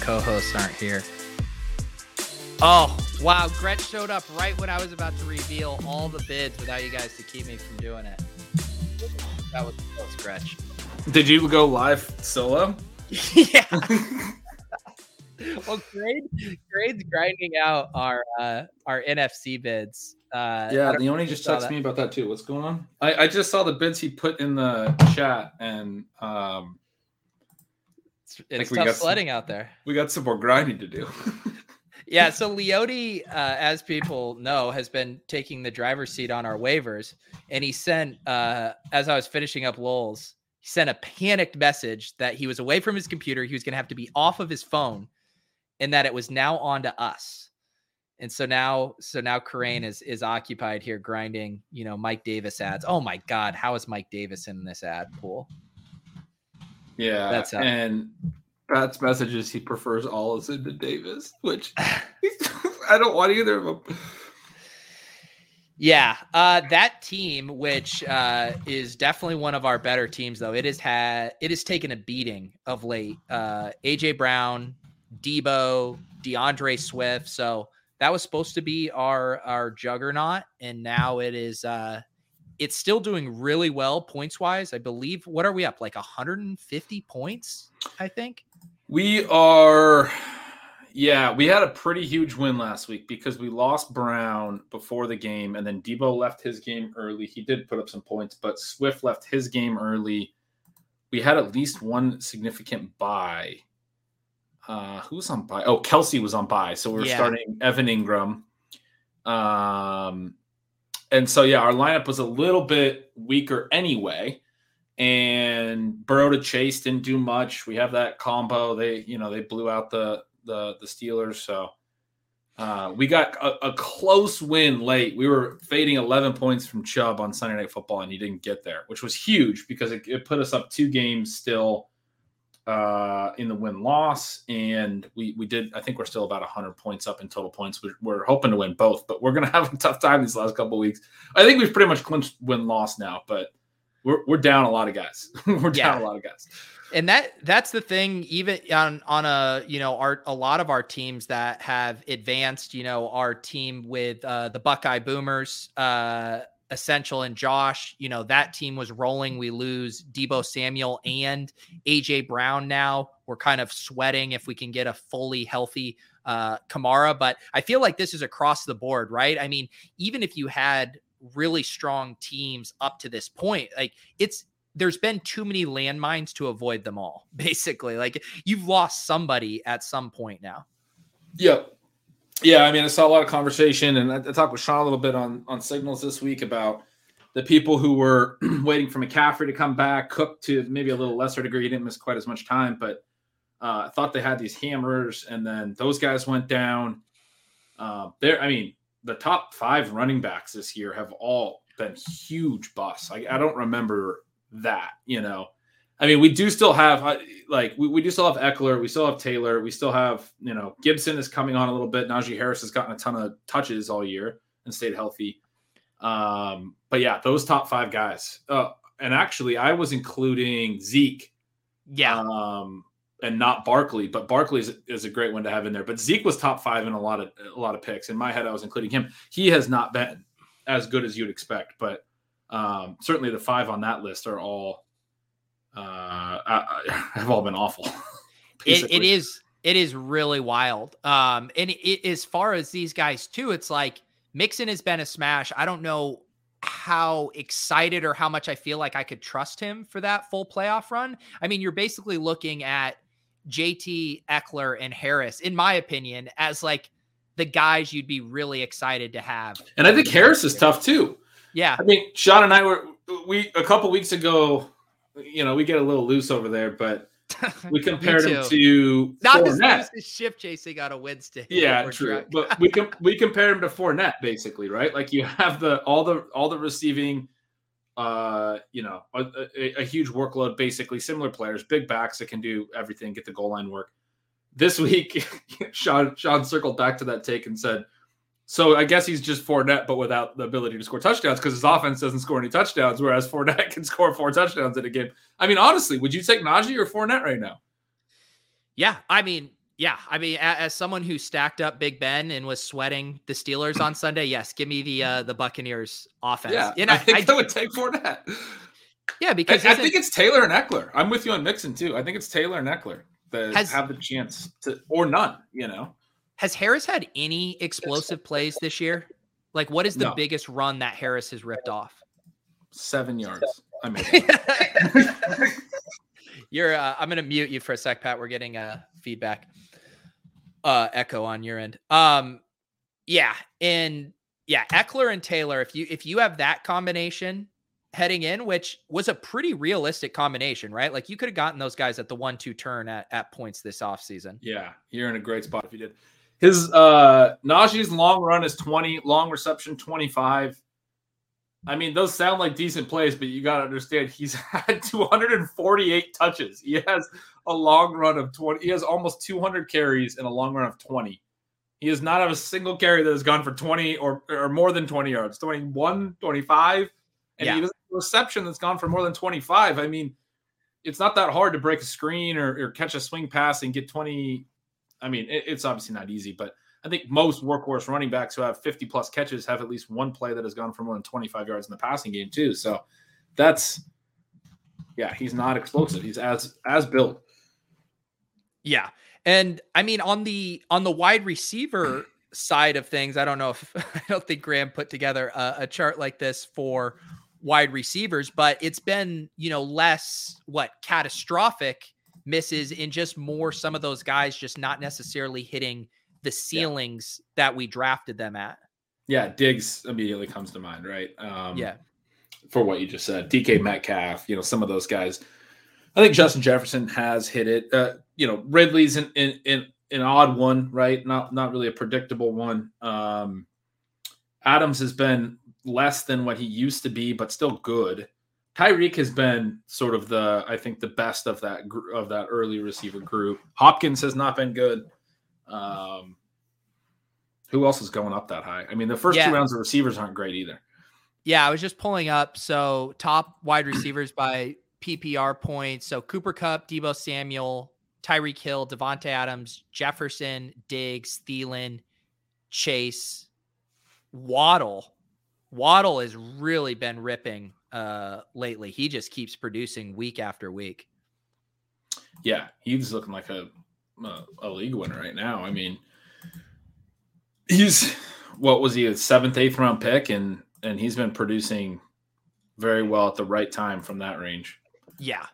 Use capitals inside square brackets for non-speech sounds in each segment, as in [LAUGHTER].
co-hosts aren't here. Oh wow, Gretch showed up right when I was about to reveal all the bids without you guys to keep me from doing it. That was close, Gretch. Did you go live solo? [LAUGHS] [LAUGHS] yeah. well, Grade, Grade's grinding out our uh, our NFFC bids. Uh, yeah, Leone just texted me about that too. What's going on? I, I just saw the bids he put in the chat, and um, it's, it's tough sledding some, out there. We got some more grinding to do. [LAUGHS] yeah, so Leote, uh, as people know, has been taking the driver's seat on our waivers, and he sent uh, as I was finishing up Lowell's, he sent a panicked message that he was away from his computer, he was going to have to be off of his phone, and that it was now on to us. And so now, so now Kerrane is is occupied here grinding, you know, Mike Davis ads. Oh my God, how is Mike Davis in this ad pool? Yeah, that's how- and Pat's messages he prefers Ollison to Davis, which [LAUGHS] [LAUGHS] I don't want either of them. Yeah, uh, that team, which uh, is definitely one of our better teams, though it has had it has taken a beating of late. Uh, AJ Brown, Deebo, DeAndre Swift. So that was supposed to be our our juggernaut, and now it is. Uh, it's still doing really well points wise. I believe. What are we up? Like 150 points, I think. We are. Yeah, we had a pretty huge win last week because we lost Brown before the game, and then Deebo left his game early. He did put up some points, but Swift left his game early. We had at least one significant buy uh, who's on buy? Oh, Kelce was on buy. So we are yeah. starting Evan Engram. Um, and so yeah, our lineup was a little bit weaker anyway. And Burrow to Chase didn't do much. We have that combo. They, you know, they blew out the the the Steelers. So uh, we got a, a, close win late. We were fading 11 points from Chubb on Sunday Night Football, and he didn't get there, which was huge because it, it put us up two games still uh, in the win loss, and we we did. I think we're still about hundred points up in total points. We're, we're hoping to win both, but we're gonna [LAUGHS] have a tough time these last couple weeks. I think we've pretty much clinched win loss now, but we're we're down a lot of guys. [LAUGHS] we're yeah. down a lot of guys. And that that's the thing. Even on on a you know our a lot of our teams that have advanced. You know our team with uh, the Buckeye Boomers. Uh, essential and Josh, you know, that team was rolling. We lose Deebo Samuel and AJ Brown now. We're kind of sweating if we can get a fully healthy uh, Kamara, but I feel like this is across the board, right? I mean, even if you had really strong teams up to this point, like it's there's been too many landmines to avoid them all, [LAUGHS] basically. Like you've lost somebody at some point now. Yep. Yeah, I mean, I saw a lot of conversation, and I, I talked with Sean a little bit on on signals this week about the people who were [CLEARS THROAT] waiting for McCaffrey to come back, Cook to maybe a little lesser degree. He didn't miss quite as much time, but uh, I thought they had these hammers, and then those guys went down. Uh, there, I mean, the top five running backs this year have all been huge busts. I, I don't remember that, you know. I mean, we do still have uh, like we, we do still have Ekeler, we still have Taylor, we still have you know Gibson is coming on a little bit. Najee Harris has gotten a ton of touches all year and stayed healthy. Um, but yeah, those top five guys. Uh, and actually, I was including Zeke. Yeah. Um, and not Barkley, but Barkley is, is, a great one to have in there. But Zeke was top five in a lot of a lot of picks. In my head, I was including him. He has not been as good as you'd expect, but um, certainly the five on that list are all uh, [LAUGHS] have all been awful. [LAUGHS] it, it is it is really wild. Um, and it, as far as these guys too, it's like Mixon has been a smash. I don't know how excited or how much I feel like I could trust him for that full playoff run. I mean, you're basically looking at JT Ekeler and Harris, in my opinion, as like the guys you'd be really excited to have. And I think Harris is tough too. Yeah. I mean, Sean and I were we a couple weeks ago you know, we get a little loose over there, but [LAUGHS] we compared him to not Fournette. as loose as ship chasing on a Wednesday. Yeah, [LAUGHS] true. but we can we compare him to Fournette basically, right? Like you have the all the all the receiving, uh, you know, a, a, a huge workload. Basically, similar players, big backs that can do everything, get the goal line work. This week, [LAUGHS] Sean Sean circled back to that take and said so I guess he's just Fournette, but without the ability to score touchdowns because his offense doesn't score any touchdowns, whereas Fournette [LAUGHS] can score four touchdowns in a game. I mean, honestly, would you take Najee or Fournette right now? Yeah, I mean, Yeah, I mean, as, someone who stacked up Big Ben and was sweating the Steelers on Sunday, yes, give me the uh, the Buccaneers offense. Yeah, and I, I think I, I would take Fournette. Yeah, because I, I, think it's Taylor and Ekeler. I'm with you on Mixon too. I think it's Taylor and Ekeler that has, have the chance to, or none. You know, has Harris had any explosive plays this year? Like, what is the no. biggest run that Harris has ripped off? Seven yards. I mean, [LAUGHS] you're. Uh, I'm gonna mute you for a sec, Pat. We're getting uh, feedback, uh, echo on your end. Um, yeah, and yeah, Ekeler and Taylor. If you if you have that combination, heading in, which was a pretty realistic combination, right? Like you could have gotten those guys at the one two turn at, at points this offseason. Yeah, you're in a great spot if you did. His uh Najee's long run is 20, long reception 25. I mean, those sound like decent plays, but you got to understand he's [LAUGHS] had 248 touches. He has a long run of 20. He has almost 200 carries and a long run of 20. He does not have a single carry that has gone for 20 or, or more than 20 yards, 21, 25. And yeah. he doesn't reception that's gone for more than 25. I mean, it's not that hard to break a screen or, or catch a swing pass and get 20. I mean, it, it's obviously not easy, but I think most workhorse running backs who have 50 plus catches have at least one play that has gone for more than 25 yards in the passing game, too. So that's, yeah, he's not explosive. He's as as built. Yeah. And I mean, on the on the wide receiver side of things, I don't know if [LAUGHS] I don't think Graham put together a, a chart like this for wide receivers, but it's been, you know, less what catastrophic misses in just more some of those guys just not necessarily hitting the ceilings yeah. that we drafted them at. Yeah, Diggs immediately comes to mind, right? Um, yeah. For what you just said, DK Metcalf, you know, some of those guys. I think Justin Jefferson has hit it. Uh, you know, Ridley's in, in, in an odd one, right? Not not really a predictable one. Um, Adams has been less than what he used to be, but still good. Tyreek has been sort of the, I think, the best of that of that early receiver group. Hopkins has not been good. Um, who else is going up that high? I mean, the first yeah. two rounds of receivers aren't great either. Yeah, I was just pulling up. So top wide receivers by PPR points. So Cooper Kupp, Deebo Samuel, Tyreek Hill, Davante Adams, Jefferson, Diggs, Thielen, Chase, Waddle Waddle has really been ripping uh, lately. He just keeps producing week after week. Yeah, he's looking like a a, a league winner right now. I mean, he's what was he a seventh, eighth round pick, and and he's been producing very well at the right time from that range. Yeah,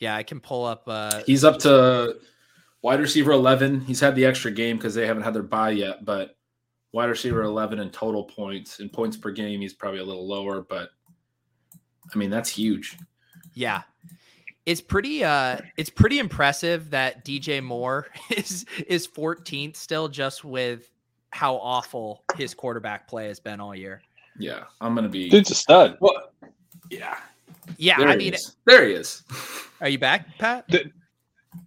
yeah, I can pull up. uh He's up to wide receiver eleven. He's had the extra game because they haven't had their bye yet, but wide receiver 11 in total points in points per game he's probably a little lower but i mean that's huge. Yeah. It's pretty uh it's pretty impressive that dj moore [LAUGHS] is is 14th still just with how awful his quarterback play has been all year. Yeah i'm gonna be dude's a stud. Well yeah. Yeah there i mean there he is. [LAUGHS] Are you back pat? The,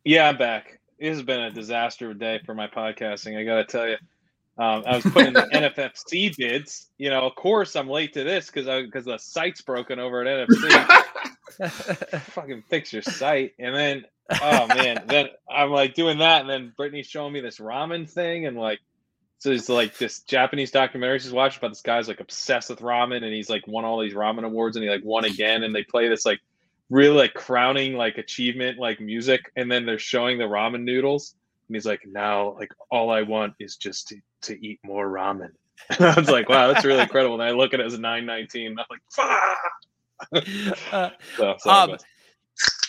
yeah i'm back. It has been a disaster day for my podcasting i gotta tell you um, I was putting the NFFC bids. You know, of course, I'm late to this because because the site's broken over at NFFC. [LAUGHS] Fucking fix your site, and then oh man, then I'm like doing that, and then Brittany's showing me this ramen thing, and like so it's like this Japanese documentary she's watching about this guy's like obsessed with ramen, and he's like won all these ramen awards, and he like won again, and they play this like really like crowning like achievement like music, and then they're showing the ramen noodles and he's like, now, like, all I want is just to, to eat more ramen. [LAUGHS] And I was like, wow, that's really incredible. And I look at it as a 919. I'm like, fuck. [LAUGHS] uh, [LAUGHS] so, um,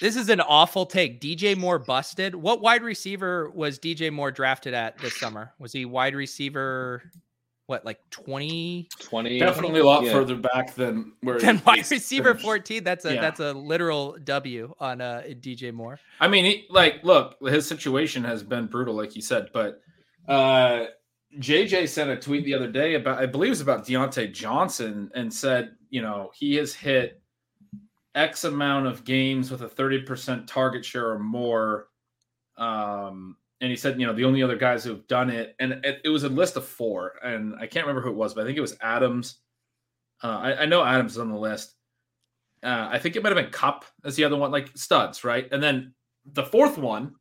this is an awful take. DJ Moore busted. What wide receiver was DJ Moore drafted at this summer? Was he wide receiver what like 20 20 definitely a lot yeah. further back than where than wide receiver 14 that's a yeah. that's a literal w on uh dj moore i mean he, like look his situation has been brutal like you said but uh jj sent a tweet the other day about i believe it was about Diontae johnson and said you know he has hit x amount of games with a 30% target share or more um and he said, you know, the only other guys who've done it, and it, it, was a list of four, and I can't remember who it was, but I think it was Adams. Uh, I, I, know Adams is on the list. Uh, I think it might have been Kupp as the other one, like studs, right? And then the fourth one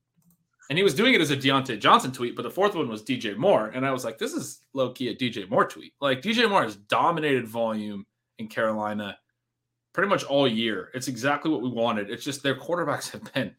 And he was doing it as a Diontae Johnson tweet, but the fourth one was DJ Moore. And I was like, this is low key a DJ Moore tweet. Like DJ Moore has dominated volume in Carolina pretty much all year. It's exactly what we wanted. It's just their quarterbacks [LAUGHS] have been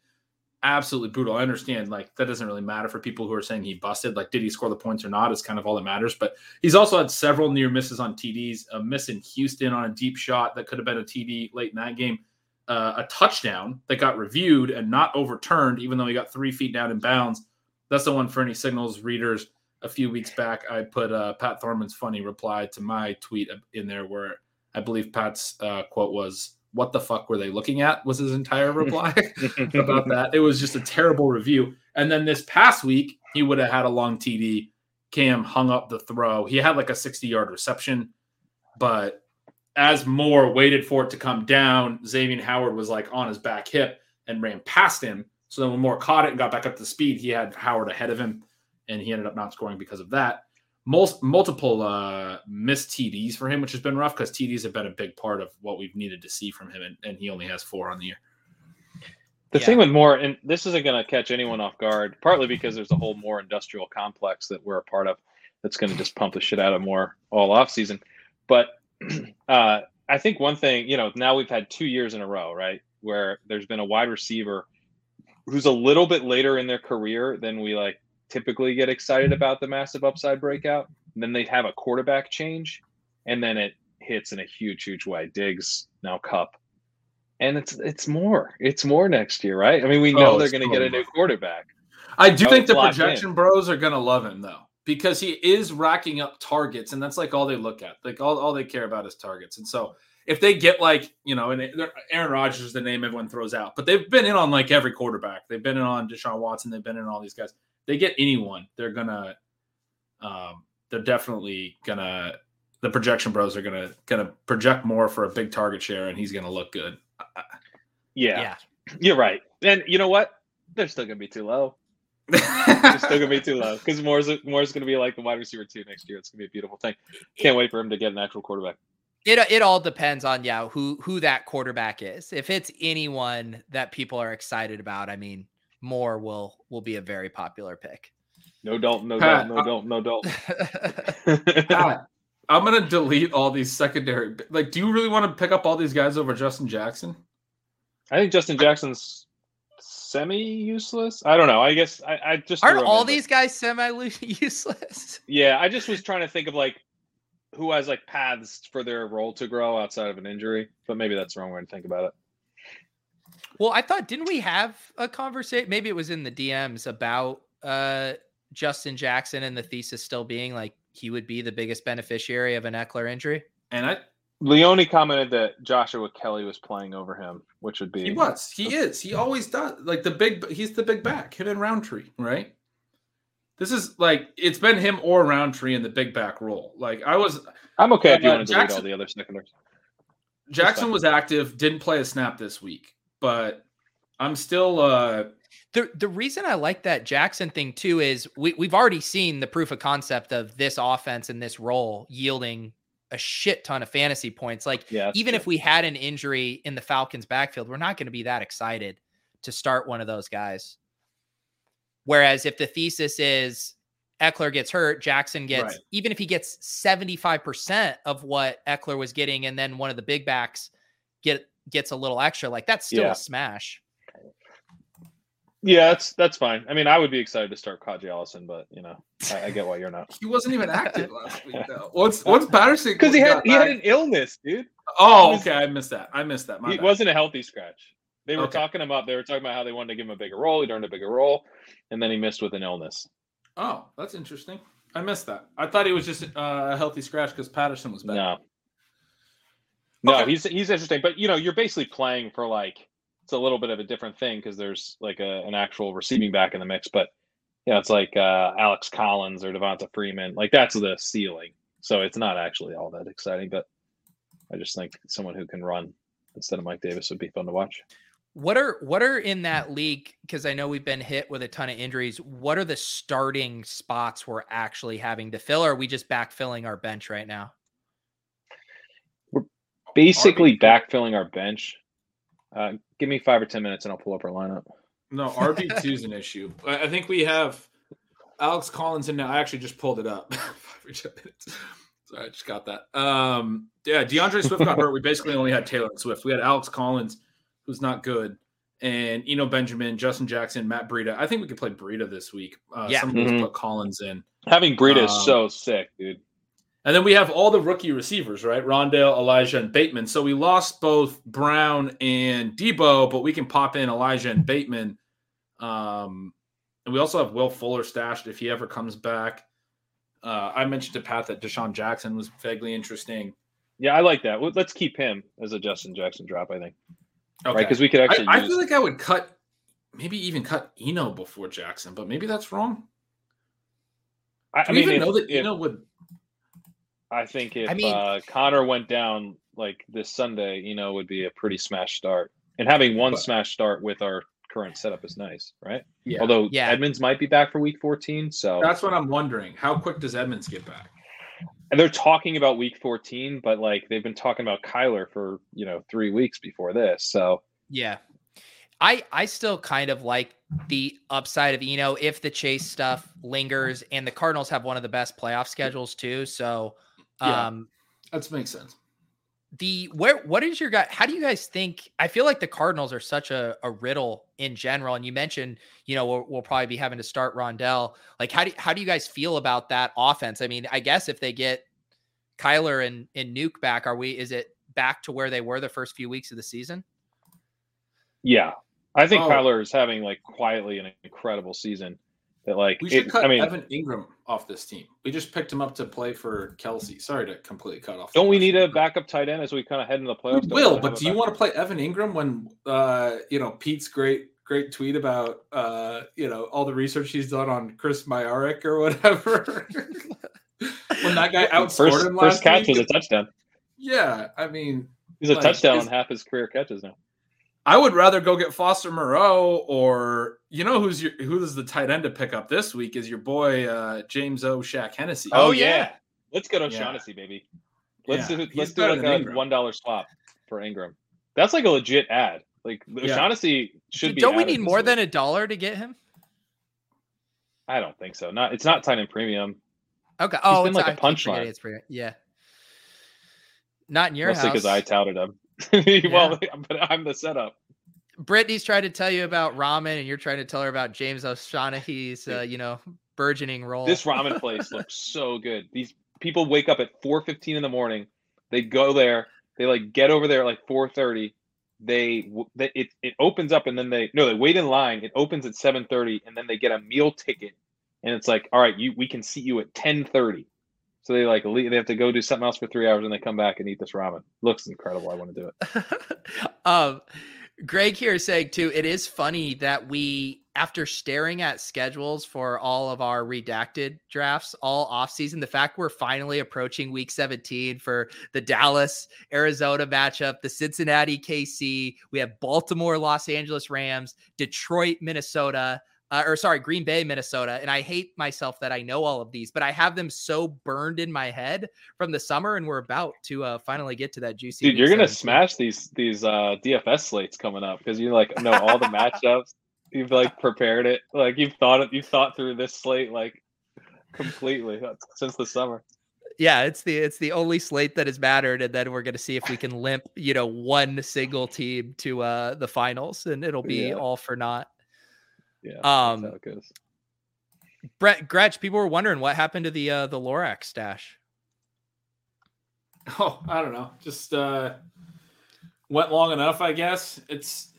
absolutely brutal. I understand like that doesn't really matter for people who are saying he busted. Like, did he score the points or not? Is kind of all that matters. But he's also had several near misses on TDs. A miss in Houston on a deep shot that could have been a TD late in that game. Uh, a touchdown that got reviewed and not overturned, even though he got three feet down in bounds. That's the one for any signals readers. A few weeks back, I put uh, Pat Thorman's funny reply to my tweet in there, where I believe Pat's uh, quote was, what the fuck were they looking at was his entire [LAUGHS] reply [LAUGHS] about that. It was just a terrible review. And then this past week, he would have had a long TD. Cam hung up the throw. He had like a 60 yard reception, but as Moore waited for it to come down, Xavier Howard was like on his back hip and ran past him. So then when Moore caught it and got back up to speed, he had Howard ahead of him, and he ended up not scoring because of that most multiple uh missed TDs for him, which has been rough because TDs have been a big part of what we've needed to see from him, and, and he only has four on the year. The yeah. thing with Moore, and this isn't going to catch anyone off guard, partly because there's a whole more industrial complex that we're a part of that's going to just pump the shit out of Moore all off season. But [CLEARS THROAT] uh, I think one thing, you know, now we've had two years in a row, right, where there's been a wide receiver who's a little bit later in their career than we like typically get excited about the massive upside breakout. And then they have a quarterback change, and then it hits in a huge, huge way. Diggs now Kupp, and it's it's more. It's more next year, right? I mean, we oh, know oh, they're going to get a new quarterback. I do think the projection in. bros are going to love him though, because he is racking up targets, and that's like all they look at. Like all, all they care about is targets, and so if they get like you know, and Aaron Rodgers is the name everyone throws out, but they've been in on like every quarterback. They've been in on Deshaun Watson. They've been in on all these guys they get anyone, they're gonna um, they're definitely gonna the projection bros are gonna gonna project more for a big target share and he's gonna look good. Yeah. yeah. You're right. And you know what? They're still gonna be too low. They're still gonna be too low because Moore's Moore's gonna be like the wide receiver two next year. It's gonna be a beautiful thing. Can't wait for him to get an actual quarterback. It it all depends on yeah who who that quarterback is. If it's anyone that people are excited about, I mean, Moore will will be a very popular pick. No don't, no Pat, don't, no don't, no don't. [LAUGHS] Pat, I'm gonna delete all these secondary. Like, do you really want to pick up all these guys over Justin Jackson? I think Justin Jackson's semi useless. I don't know. I guess I, I just aren't all these guys semi useless. [LAUGHS] Yeah, I just was trying to think of like who has like paths for their role to grow outside of an injury, but maybe that's the wrong way to think about it. Well, I thought didn't we have a conversation? Maybe it was in the DMs about uh, Justin Jackson and the thesis still being like he would be the biggest beneficiary of an Ekeler injury. And I Leone commented that Joshua Kelley was playing over him, which would be he was. He is. He always does. Like the big. He's the big back. Him and Rountree, right? This is like it's been him or Rountree in the big back role. Like I was. I'm okay uh, if you want to Jackson, delete all the other secondaries. Jackson was active. Didn't play a snap this week but I'm still uh the the reason I like that Jackson thing too is we we've already seen the proof of concept of this offense and this role yielding a shit ton of fantasy points. Like yeah, even true. if we had an injury in the Falcons backfield, we're not going to be that excited to start one of those guys. Whereas if the thesis is Ekeler gets hurt, Jackson gets right. even if he gets 75% of what Ekeler was getting and then one of the big backs get gets a little extra, like that's still yeah. a smash. Yeah, that's that's fine. I mean, I would be excited to start Qadree Ollison, but you know, I, I, get why you're not. [LAUGHS] he wasn't even active [LAUGHS] last week though. What's what's Patterson? [LAUGHS] Because he had he had an illness, dude. Oh, okay. I missed that. I missed that. My he bad. wasn't a healthy scratch. They were okay. talking about they were talking about how they wanted to give him a bigger role. He earned a bigger role, and then he missed with an illness. Oh, that's interesting. I missed that. I thought he was just uh, a healthy scratch because Patterson was back. No, no, okay. he's he's interesting, but you know, you're basically playing for like it's a little bit of a different thing because there's like a, an actual receiving back in the mix, but you know, it's like uh, Alex Collins or Devonta Freeman, like that's the ceiling. So it's not actually all that exciting, but I just think someone who can run instead of Mike Davis would be fun to watch. What are what are in that league? Because I know we've been hit with a ton of injuries. What are the starting spots we're actually having to fill? Or are we just backfilling our bench right now? Basically backfilling our bench. Uh, give me five or ten minutes, and I'll pull up our lineup. No, RB two is an issue. I think we have Alex Collins in now. I actually just pulled it up. [LAUGHS] Sorry, I just got that. Um, yeah, DeAndre Swift got hurt. We basically only had Taylor and Swift. We had Alex Collins, who's not good, and Eno Benjamin, Justin Jackson, Matt Breida. I think we could play Breida this week. Uh, Yeah. some people Mhm. put Collins in. Having Breida Um, is so sick, dude. And then we have all the rookie receivers, right? Rondale, Elijah, and Bateman. So we lost both Brown and Deebo, but we can pop in Elijah and Bateman. Um, and we also have Will Fuller stashed if he ever comes back. Uh, I mentioned to Pat that DeSean Jackson was vaguely interesting. Yeah, I like that. Let's keep him as a Justin Jackson drop. I think, right? Okay. Because we could actually. I use, feel like I would cut, maybe even cut Eno before Jackson, but maybe that's wrong. I, Do I mean, even if, know that if- Eno would? I think if I mean- uh, Conner went down like this Sunday, you know, would be a pretty smash start. And having one But- smash start with our current setup is nice, right? Yeah, Although Yeah. Edmonds might be back for Week 14, so that's what I'm wondering. How quick does Edmonds get back? and they're talking about Week 14, but like they've been talking about Kyler for you know three weeks before this. So Yeah. I I still kind of like the upside of Eno if the chase stuff lingers and the Cardinals have one of the best playoff schedules too. So Yeah. um That makes sense. the where what is your guy how do you guys think i feel like the cardinals are such a, a riddle in general and you mentioned you know we'll, we'll probably be having to start rondale like how do, how do you guys feel about that offense i mean i guess if they get kyler and, and nuke back are we is it back to where they were the first few weeks of the season yeah, I think Oh. Kyler is having like quietly an incredible season. That like We should it- cut I mean, Evan Engram off this team. We just picked him up to play for Kelce. Sorry to completely cut off. don't we need a backup tight end as we kind of head into the playoffs? Don't will, but do you want to play Evan Engram when uh you know Pete's great great tweet about uh you know all the research he's done on Chris Myarick or whatever? [LAUGHS] when that guy [LAUGHS] outscored first him last first catch week? was a touchdown. Yeah, I mean, He's a Like, touchdown on half his career catches now. I would rather go get Foster Moreau or you know who's your who's the tight end to pick up this week is your boy uh James O'Shaughnessy. Oh, yeah. let's go to Yeah. Baby. Let's Yeah, do he's let's do better like a one dollar swap for Engram. That's like a legit ad. Like Yeah. Shaughnessy should be. don't we need more week. than a dollar to get him I don't think so. Not it's not tight end premium. okay oh been it's like a I keep forgetting punchline. it's pretty, yeah not in your Mostly house because I touted him. [LAUGHS] well, [LAUGHS] but I'm the setup. Brittany's trying to tell you about ramen, and you're trying to tell her about James O'Shaughnessy's, uh, you know, burgeoning role. This ramen place [LAUGHS] looks so good. These people wake up at 4:15 in the morning. They go there. They like get over there at like 4:30. They, they it it opens up and then they no they wait in line. It opens at 7:30 and then they get a meal ticket and it's like all right you we can seat you at 10:30. So they like leave, they have to go do something else for three hours and they come back and eat this ramen. Looks incredible. I want to do it. [LAUGHS] um, Greg here is saying too, it is funny that we, after staring at schedules for all of our redacted drafts all offseason, the fact we're finally approaching week 17 for the Dallas Arizona matchup, the Cincinnati KC, we have Baltimore Los Angeles Rams, Detroit Minnesota. Uh, or sorry, Green Bay, Minnesota. And I hate myself that I know all of these, but I have them so burned in my head from the summer, and we're about to uh, finally get to that juicy. Dude, you're gonna smash these these uh DFS slates coming up because you like know all the matchups. [LAUGHS] You've like prepared it, like you've thought it, you've thought through this slate like completely uh, since the summer. Yeah, it's the it's the only slate that has mattered, and then we're gonna see if we can limp, you know, one single team to uh the finals, and it'll be Yeah. all for naught. Yeah, Um, that's how it goes. Brett Gretch, people were wondering what happened to the uh the Lorax stash. [LAUGHS] Oh, I don't know. Just uh went long enough, I guess. It's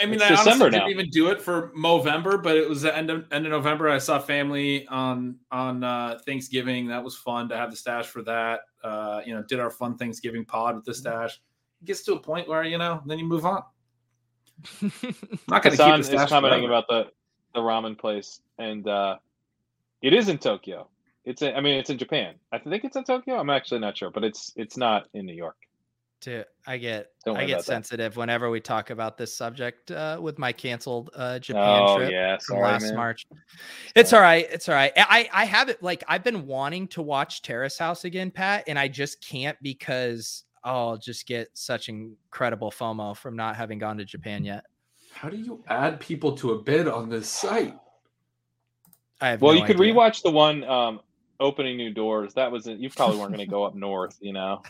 I mean, It's I honestly December didn't even do it for Movember, but it was the end of end of November. I saw family on on uh Thanksgiving. That was fun to have the stash for that. Uh, you know, did our fun Thanksgiving pod with the stash. It gets to a point where, you know, then you move on. I'm [LAUGHS] not gonna keep is the stash commenting forever. about the the ramen place, and uh it is in Tokyo. It's in, I mean it's in Japan. I think it's in Tokyo. I'm actually not sure, but it's it's not in New York. to I get I get about that. sensitive whenever we talk about this subject uh with my canceled uh Japan oh trip. yeah, from sorry, last man. March. It's all right. It's all right. I I have it like I've been wanting to watch Terrace House again, Pat, and I just can't because oh, I'll just get such incredible FOMO from not having gone to Japan yet. How do you add people to a bid on this site? I have Well, no you could idea. rewatch the one um, opening new doors. That was you probably weren't going to go up north. You know,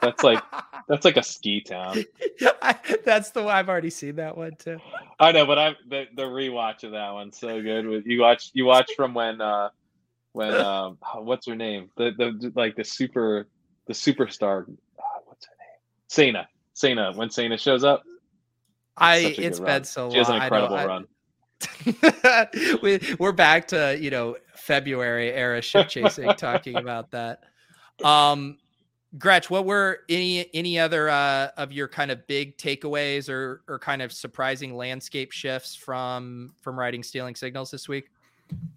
That's like- [LAUGHS] that's like a ski town. I, that's the one I've already seen that one too. I know, but I the, the rewatch of that one's so good. With you watch you watch from when uh when [LAUGHS] um what's her name the the like the super the superstar uh, what's her name Sana Sana when Sana shows up I such a it's good been run. so she has an long. I know, incredible I- run. [LAUGHS] we, we're back to you know February era ship chasing talking about that. Um, Gretch, what were any any other uh, of your kind of big takeaways or or kind of surprising landscape shifts from from writing stealing signals this week?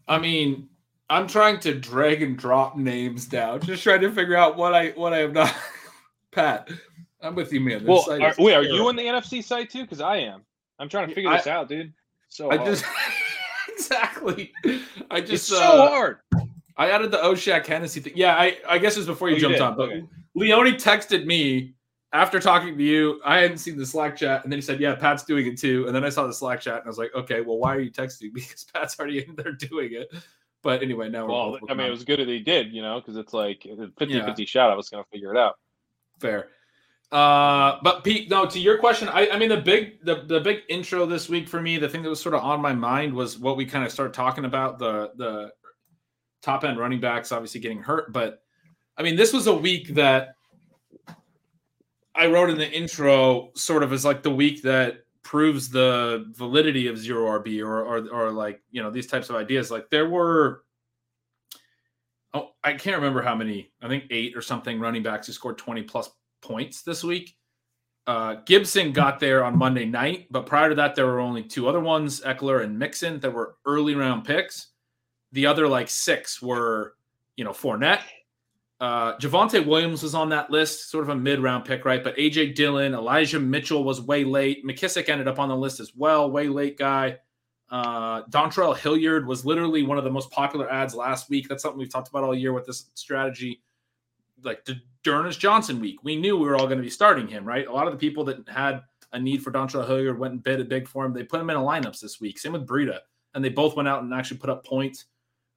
I mean, I'm trying to drag and drop names down, just trying to figure out what I what I have not. [LAUGHS] Pat, I'm with you, man. This Well, are, wait, are you on the NFFC side too? Because I am. I'm trying to figure I- this out, dude. So I hard. just [LAUGHS] exactly. I it's just so uh, hard. I added the O'Shaughnessy thing. Yeah, I I guess it was before you Oh, jumped did? on, but Okay. Leone texted me after talking to you. I hadn't seen the Slack chat, and then he said, "Yeah, Pat's doing it too." And then I saw the Slack chat, and I was like, "Okay, well, why are you texting?" Because [LAUGHS] Pat's already in there doing it. But anyway, now we're Well, I mean, it was good that he did, you know, because it's like a 50 Yeah. 50 shot. I was going to figure it out. fair. Uh, but Pete, no, to your question, I, I mean the big the, the big intro this week for me, the thing that was sort of on my mind was what we kind of start talking about the the top end running backs obviously getting hurt, but I mean this was a week that I wrote in the intro sort of as like the week that proves the validity of zero RB or or or like you know these types of ideas. Like there were oh I can't remember how many, I think eight or something running backs who scored 20 plus points this week. Uh, Gibson got there on Monday night, but prior to that, there were only two other ones, Ekeler and Mixon, that were early round picks. The other like six were, you know, Fournette. Uh, Javonte Williams was on that list, sort of a mid round pick, right? But AJ Dillon, Elijah Mitchell was way late. McKissick ended up on the list as well, way late guy. Uh, Dontrell Hilliard was literally one of the most popular ads last week. That's something we've talked about all year with this strategy. Like the D'Ernest Johnson week, we knew we were all going to be starting him, right? A lot of the people that had a need for Dontrell Hilliard went and bid a big for him. They put him in a lineups this week. Same with Breida, and they both went out and actually put up points.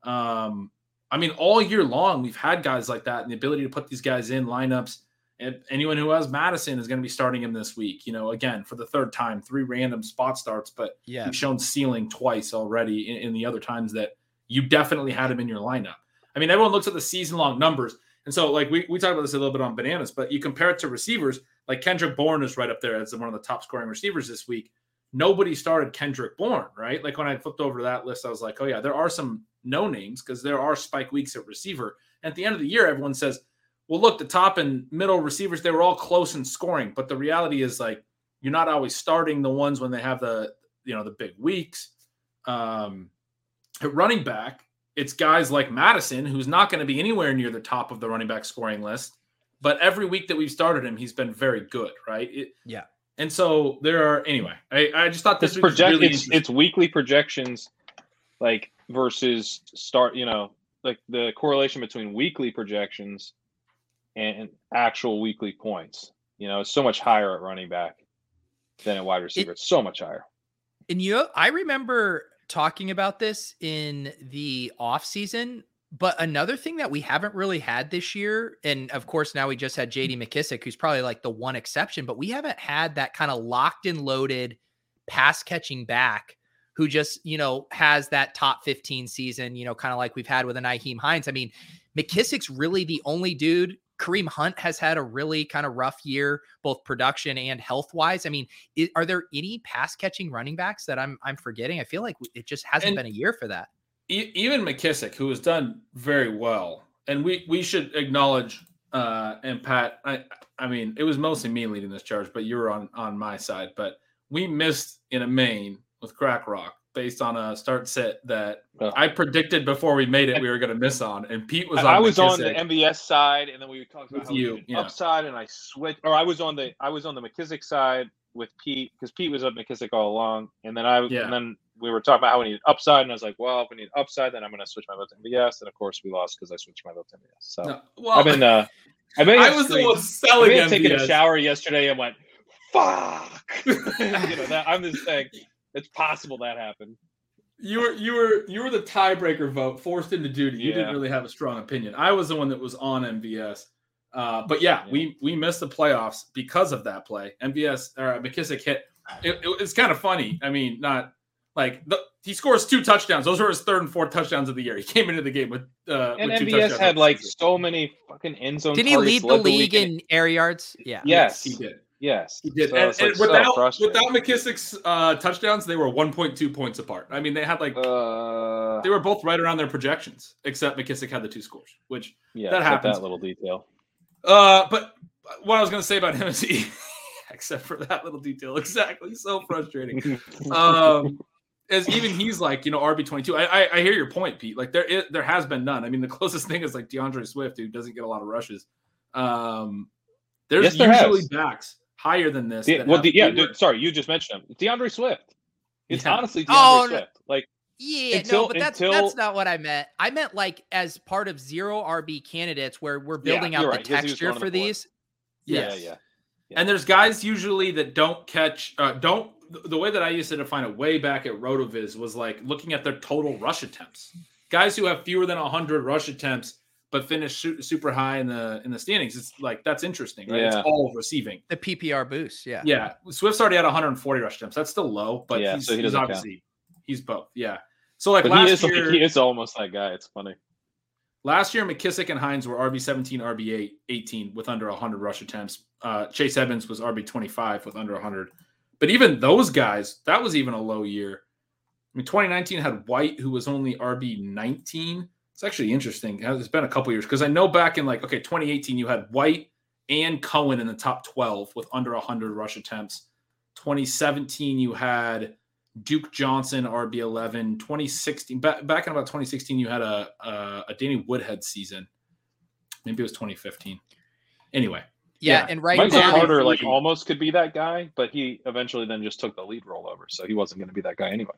Um, I mean, all year long, we've had guys like that and the ability to put these guys in lineups. And anyone who has Mattison is going to be starting him this week. You know, again for the third time, three random spot starts, but Yeah, you've shown ceiling twice already in, in the other times that you definitely had him in your lineup. I mean, everyone looks at the season long numbers. And so, like, we, we talked about this a little bit on bananas, but you compare it to receivers, like Kendrick Bourne is right up there as one of the top scoring receivers this week. Nobody started Kendrick Bourne, right? Like, when I flipped over that list, I was like, oh, yeah, there are some no names because there are spike weeks at receiver. At the end of the year, everyone says, well, look, the top and middle receivers, they were all close in scoring. But the reality is, like, you're not always starting the ones when they have the, you know, the big weeks. Um, at running back, it's guys like Mattison, who's not going to be anywhere near the top of the running back scoring list. But every week that we've started him, he's been very good, right? It- Yeah. And so there are anyway. I, I just thought this It's week was project. really it's it's weekly projections, like versus start. You know, like the correlation between weekly projections and actual weekly points. You know, it's so much higher at running back than at wide receiver. it's so much higher. And you know, I remember talking about this in the off season, but another thing that we haven't really had this year, and of course now we just had mm. JD McKissick, who's probably like the one exception, but we haven't had that kind of locked and loaded pass catching back who just, you know, has that top 15 season, you know, kind of like we've had with an Nyheim Hines. I mean, McKissick's really the only dude. Kareem Hunt has had a really kind of rough year, both production and health wise. I mean, are there any pass catching running backs that I'm I'm forgetting? I feel like it just hasn't And- been a year for that. E- even McKissick, who has done very well, and we we should acknowledge. Uh, and Pat, I I mean, it was mostly me leading this charge, but you were on on my side. But we missed in a main with Crack Rock based on a start set that Oh. I predicted before we made it we were going to miss on, and Pete was. On I was on the. MVS side, and then we talked about how you, yeah. upside, and I switched, or I was on the I was on the McKissick side with Pete because Pete was up McKissick all along, and then I Yeah. and then we were talking about how we needed upside, and I was like, well, if we need upside, then I'm going to switch my vote to MVS, and of course we lost because I switched my vote to MVS. So No, well, I've been uh, [LAUGHS] I've been I was the one I've selling been taking a shower yesterday and went, fuck, [LAUGHS] you know that I'm just saying It's possible that happened. You were you were you were the tiebreaker vote, forced into duty. You Yeah. didn't really have a strong opinion. I was the one that was on MVS. Uh, but yeah, Yeah. we we missed the playoffs because of that play. MVS or McKissick hit. It, it- it's kind of funny. I mean, not like the, he scores two touchdowns. Those were his third and fourth touchdowns of the year. He came into the game with uh, And with two MVS touchdowns had like season. so many fucking end zone. Didn't he lead the led league in air yards? Yeah. Yes, he did. Yes, He did. So and like, and so without frustrating. without McKissick's uh, touchdowns, they were 1.2 points apart. I mean, they had like Uh, they were both right around their projections, except McKissick had the two scores, which yeah, that happens. That little detail. Uh, but what I was going to say about him is he, [LAUGHS] except for that little detail, exactly, so frustrating. [LAUGHS] Um, is even he's like, you know, RB twenty two. I, I I hear your point, Pete. Like there is, there has been none. I mean, the [LAUGHS] closest thing is like DeAndre Swift, who doesn't get a lot of rushes. Um, there's Yes, there usually has. backs higher than this. The- that well, the, yeah, dude, sorry, you just mentioned him. DeAndre Swift. It's Yeah. honestly DeAndre Oh. Swift. Like Yeah, Until- no, but that's until- that's not what I meant. I meant like as part of zero RB candidates where we're Yeah, building out you're the right, 'cause he was texture for the these. Yes. yeah, yeah. And there's guys usually that don't catch, uh, don't. The way that I used to define it way back at Rotoviz was like looking at their total rush attempts. Guys who have fewer than 100 rush attempts but finish su- super high in the in the standings. It's like that's interesting, right? Yeah. It's all receiving. The PPR boost, yeah. Yeah, Swift's already at 140 rush attempts. That's still low, but Yeah, he's, so he he's doesn't count. obviously he's both. Yeah. So like But last he is year, like, he is almost that guy. It's funny. Last year, McKissick and Hines were RB 17, RB 18 with under 100 rush attempts. Uh, Chase Edmonds was RB 25 with under 100. But even those guys, that was even a low year. I mean, 2019 had White, who was only RB 19. It's actually interesting. It's been a couple years because I know back in like, okay, 2018, you had White and Cohen in the top 12 with under 100 rush attempts. 2017, you had Duke Johnson, RB eleven. 2016, back, back in about 2016, you had a, a a Danny Woodhead season. Maybe it was 2015. Anyway, Yeah, Yeah. and right Michael now, Carter like almost could be that guy, but he eventually then just took the lead role over, so he wasn't going to be that guy anyway.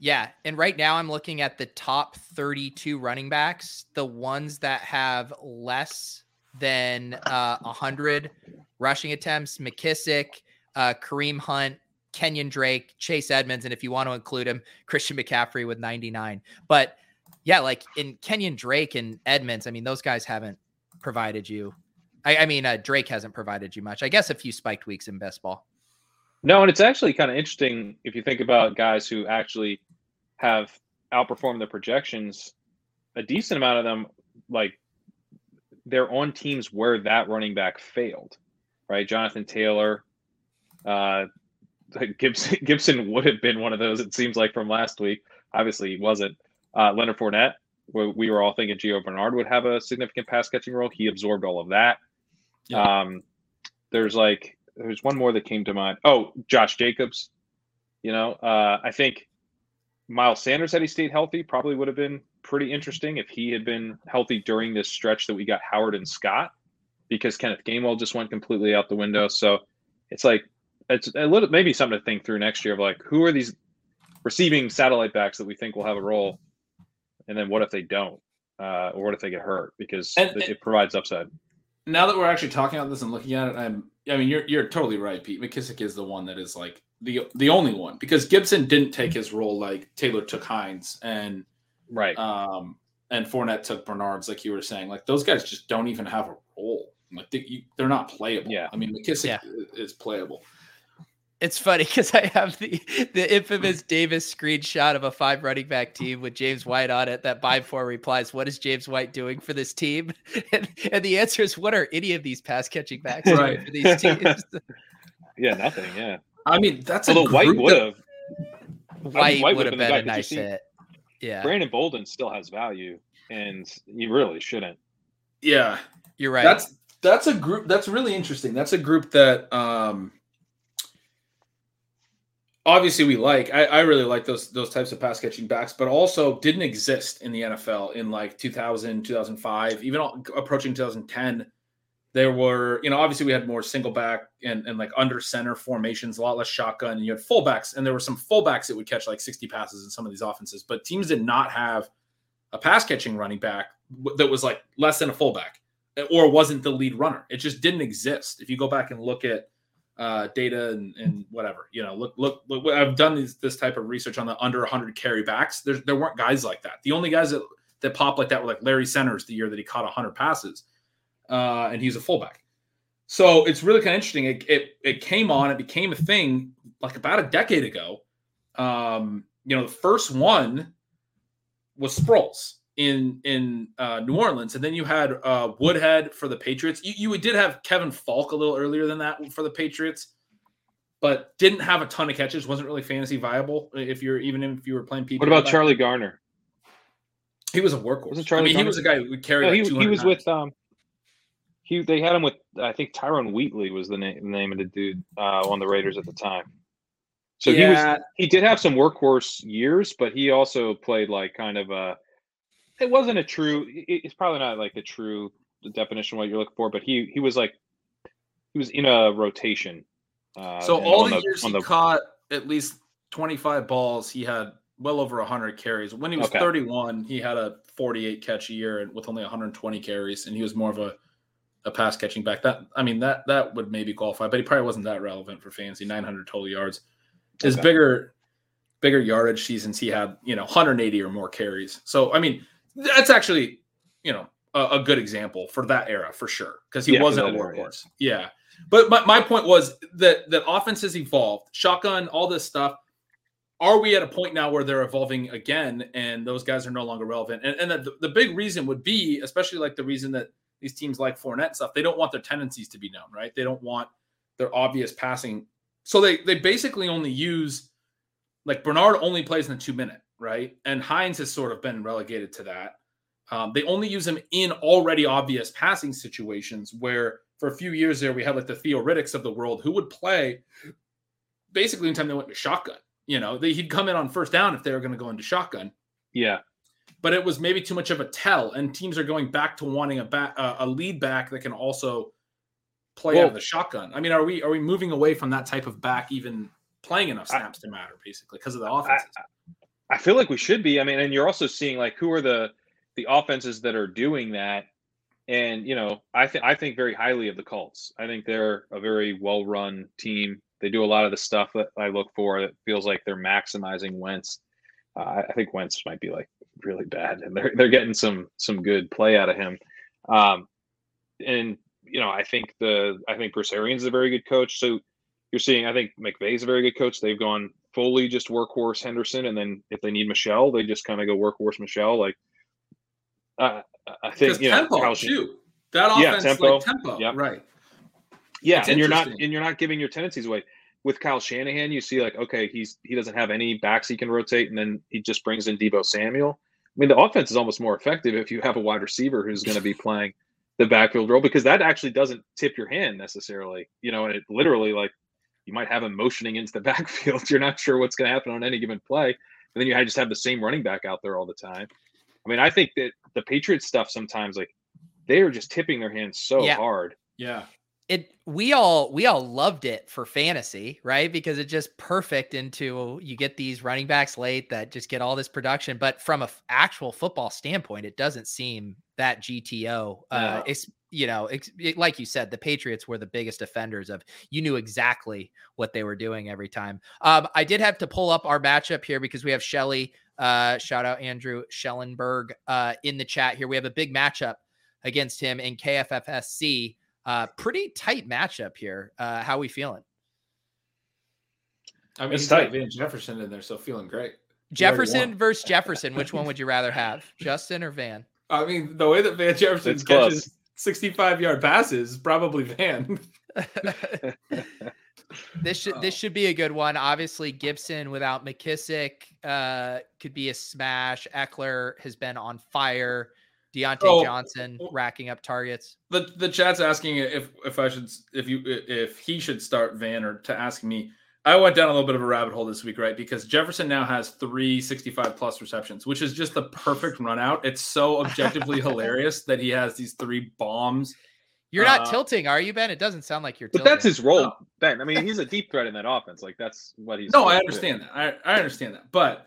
Yeah, and right now I'm looking at the top 32 running backs, the ones that have less than uh 100 rushing attempts, McKissick, uh Kareem Hunt, Kenyon Drake, Chase Edmonds, and if you want to include him, Christian McCaffrey with 99. But yeah, like in Kenyon Drake and Edmonds, I mean, those guys haven't provided you. I, I mean, uh, Drake hasn't provided you much. I guess a few spiked weeks in best ball. No, and it's actually kind of interesting if you think about guys who actually have outperformed their projections. A decent amount of them, like they're on teams where that running back failed, right? Jonathan Taylor, uh, [LAUGHS] Gibson. Gibson would have been one of those. It seems like from last week. Obviously, he wasn't. Uh, Leonard Fournette. where We were all thinking Gio Bernard would have a significant pass catching role. He absorbed all of that. Yeah. Um, there's like there's one more that came to mind. Oh, Josh Jacobs. You know, uh, I think Miles Sanders had he stayed healthy probably would have been pretty interesting if he had been healthy during this stretch that we got Howard and Scott, because Kenneth Gainwell just went completely out the window. So it's like it's a little maybe something to think through next year of like who are these receiving satellite backs that we think will have a role, and then what if they don't, uh, or what if they get hurt because And- it, it provides upside. now that we're actually talking about this and looking at it, I'm I mean you're you're totally right, Pete. McKissick is the one that is like the the only one because Gibson didn't take his role like Taylor took Hines and Right. um and Fournette took Bernard's, like you were saying. Like those guys just don't even have a role. Like they, you, they're not playable. Yeah. I mean McKissick Yeah. i- is playable. It's funny because I have the the infamous Davis screenshot of a five running back team with James White on it. That by four replies, "What is James White doing for this team?" [LAUGHS] And, and the answer is, "What are any of these pass catching backs doing Right. for these teams?" [LAUGHS] Yeah, nothing. Yeah. I mean that's a Although White group would have. White White would would've been the been guy. a you nice see- hit. Yeah, Brandon Bolden still has value, and you really shouldn't. yeah. you're right. That's that's a group that's really interesting. That's a group that um obviously we like. I, I really like those those types of pass catching backs, but also didn't exist in the NFL in like 2000, 2005, even all- approaching 2010. There were, you know, obviously we had more single back and, and like under center formations, a lot less shotgun, and you had fullbacks, and there were some fullbacks that would catch like 60 passes in some of these offenses, but teams did not have a pass catching running back that was like less than a fullback or wasn't the lead runner. It just didn't exist. If you go back and look at uh, data and, and whatever. You know, look, look, look. I've done these, this type of research on the under 100 carry backs. There, there weren't guys like that. The only guys that that popped like that were like Larry Centers the year that he caught 100 passes, uh, and he's a fullback. So it's really kind of interesting. It, it, it came on, it became a thing like about a decade ago. Um, you know, the first one was Sproles in in uh, New Orleans, and then you had uh, Woodhead for the Patriots. You, you did have Kevin Faulk a little earlier than that for the Patriots, but didn't have a ton of catches. wasn't really fantasy viable if you're even if you were playing people. What about Charlie Garner? He was a workhorse. Wasn't Charlie I mean, Garner? he was a guy who would carry. No, like he, he was with um. He they had him with I think Tyrone Wheatley was the name the name of the dude uh, on the Raiders at the time. So yeah. he was he did have some workhorse years, but he also played like kind of a. It wasn't a true. It's probably not like the true definition what you're looking for, but he he was like he was in a rotation. Uh, so all the, the, years he the, caught at least 25 balls, he had well over 100 carries. When he was okay. 31, he had a 48 catch a year and with only 120 carries, and he was more of a a pass catching back. That I mean that that would maybe qualify, but he probably wasn't that relevant for fantasy. 900 total yards. His okay. bigger bigger yardage seasons he had, you know, 180 or more carries. So I mean, that's actually, you know, a, a good example for that era for sure because he yeah, wasn't a workhorse. Yeah. But my, my point was that that offense has evolved, shotgun, all this stuff. Are we at a point now where they're evolving again and those guys are no longer relevant? And, and the, the big reason would be, especially like the reason that these teams like Fournette stuff, they don't want their tendencies to be known, right? They don't want their obvious passing so they they basically only use like Bernard only plays in the two minute, right? And Hines has sort of been relegated to that. Um, they only use him in already obvious passing situations where for a few years there we had like the Theo Riddicks of the world who would play basically anytime they went to shotgun. You know, they, he'd come in on first down if they were going to go into shotgun. Yeah. But it was maybe too much of a tell, and teams are going back to wanting a back, uh, a lead back that can also play well, out of the shotgun. I mean, are we are we moving away from that type of back even playing enough snaps I, to matter, basically, because of the offenses? I, I, feel like we should be. I mean, and you're also seeing like who are the the offenses that are doing that. And you know, I think I think very highly of the Colts. I think they're a very well run team. They do a lot of the stuff that I look for. That feels like they're maximizing Wentz. Uh, I think Wentz might be like really bad, and they're they're getting some some good play out of him. Um, and you know, I think the I think Bruce Arians is a very good coach. So you're seeing, I think McVay's a very good coach. They've gone fully just workhorse Henderson, and then if they need Michel, they just kind of go workhorse Michel. Like uh, I think you tempo, know, shoot that offense yeah, tempo, like tempo, yeah. right? Yeah, and you're not and you're not giving your tendencies away. With Kyle Shanahan, you see like okay, he's he doesn't have any backs he can rotate, and then he just brings in Deebo Samuel. I mean, the offense is almost more effective if you have a wide receiver who's going to be [LAUGHS] playing the backfield role because that actually doesn't tip your hand necessarily. You know, and it literally like you might have him motioning into the [LAUGHS] backfield. You're not sure what's going to happen on any given play, and then you just have the same running back out there all the time. I mean, I think that the Patriots stuff sometimes like they are just tipping their hands so yeah. hard. Yeah it we all we all loved it for fantasy, right? Because it's just perfect into you get these running backs late that just get all this production, but from a f- actual football standpoint, it doesn't seem that GTO. Uh, it's you know, it's, it, like you said, the Patriots were the biggest offenders of. You knew exactly what they were doing every time. Um, I did have to pull up our matchup here because we have Shelly. Uh, shout out Andrew Schellenberg uh, in the chat here. We have a big matchup against him in KFFSC. Uh, pretty tight matchup here. Uh, how we feeling? I mean, it's tight. Van Jefferson in there, so feeling great. Jefferson versus Jefferson. Which one would you rather have, [LAUGHS] Justin or Van? I mean, the way that Van Jefferson it's catches close. 65 yard passes, probably Van. [LAUGHS] [LAUGHS] this should this should be a good one. Obviously, Gibson without McKissick uh, could be a smash. Ekeler has been on fire. Diontae oh, Johnson racking up targets. The the chat's asking if if I should if you if he should start Van or to ask me. I went down a little bit of a rabbit hole this week, right? Because Jefferson now has three 65 plus receptions, which is just the perfect run out. It's so objectively [LAUGHS] hilarious that he has these three bombs. You're not uh, tilting, are you, Ben? It doesn't sound like you're. But tilting. that's his role, no. Ben. I mean, he's a [LAUGHS] deep threat in that offense. Like that's what he's. No, I understand that. I, I understand that, but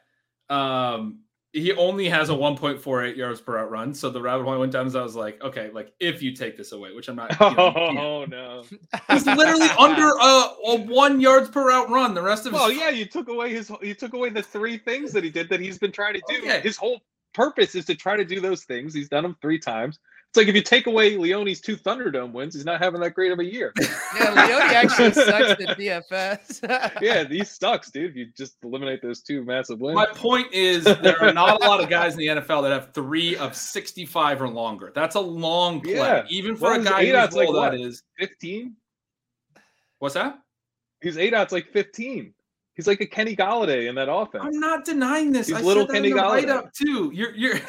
um, he only has a 1.48 yards per out run. So the rabbit hole went down I was like, okay, like if you take this away, which I'm not. You know, Oh [LAUGHS] no! He's literally under a, a one yards per out run. The rest of Well, his yeah, you took away his. You took away the three things that he did that he's been trying to do. Okay. His whole purpose is to try to do those things. He's done them three times. It's like if you take away Leone's two Thunderdome wins, he's not having that great of a year. [LAUGHS] Yeah, Leone actually [LAUGHS] sucks at DFS. [LAUGHS] yeah, he sucks, dude. If you just eliminate those two massive wins. My point is, there are not a lot of guys in the NFL that have three of 65 or longer. That's a long play, Yeah. even for Well, a guy whose ADOT's like role that what? is. 15. What's that? He's eight outs like 15. He's like a Kenny Golladay in that offense. I'm not denying this. He's I little said that Kenny in the Golladay. write-up too. You're you're.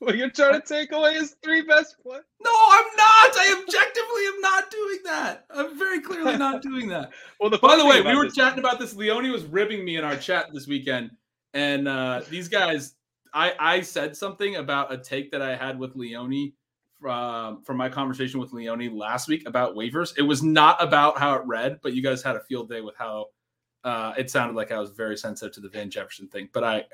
Well, you're trying to take away his three best play. No, I'm not. I objectively am not doing that. I'm very clearly not doing that. [LAUGHS] Well, the By the way, we were this- chatting about this. Leone was ribbing me in our chat this weekend, and uh, these guys, I I said something about a take that I had with Leone from from my conversation with Leone last week about waivers. It was not about how it read, but you guys had a field day with how uh, it sounded like I was very sensitive to the Van Jefferson thing. But I,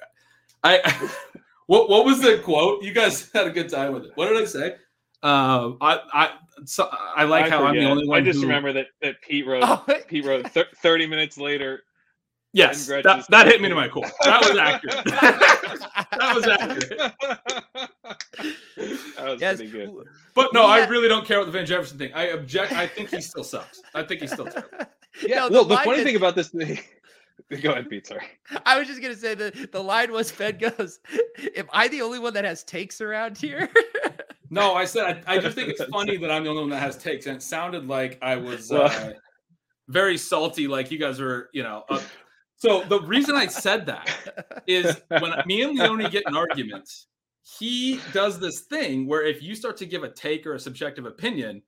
I, [LAUGHS] [LAUGHS] what what was the quote? You guys [LAUGHS] had a good time with it. What did I say? Um, I I so, I like how I'm the only one. I just who- remember that that Pete wrote. Oh, [LAUGHS] Pete wrote thir- 30 minutes later. Yes, Ben that, Gretchen's that hit me to my core. That was accurate. [LAUGHS] that was accurate. that was yes. pretty good. But no, I really don't care about the Van Jefferson thing. I object. I think he still sucks. I think he's still terrible. Yeah. No, well, the line funny is- thing about this thing. [LAUGHS] Go ahead, Pete. Sorry. I was just gonna say that the line was Fed goes, Am I the only one that has takes around here? [LAUGHS] No, I said I, I just think it's [LAUGHS] funny that I'm the only one that has takes, and it sounded like I was uh, very salty, like you guys were, you know. Up. So the reason I said that is when me and Leone get in arguments, he does this thing where if you start to give a take or a subjective opinion,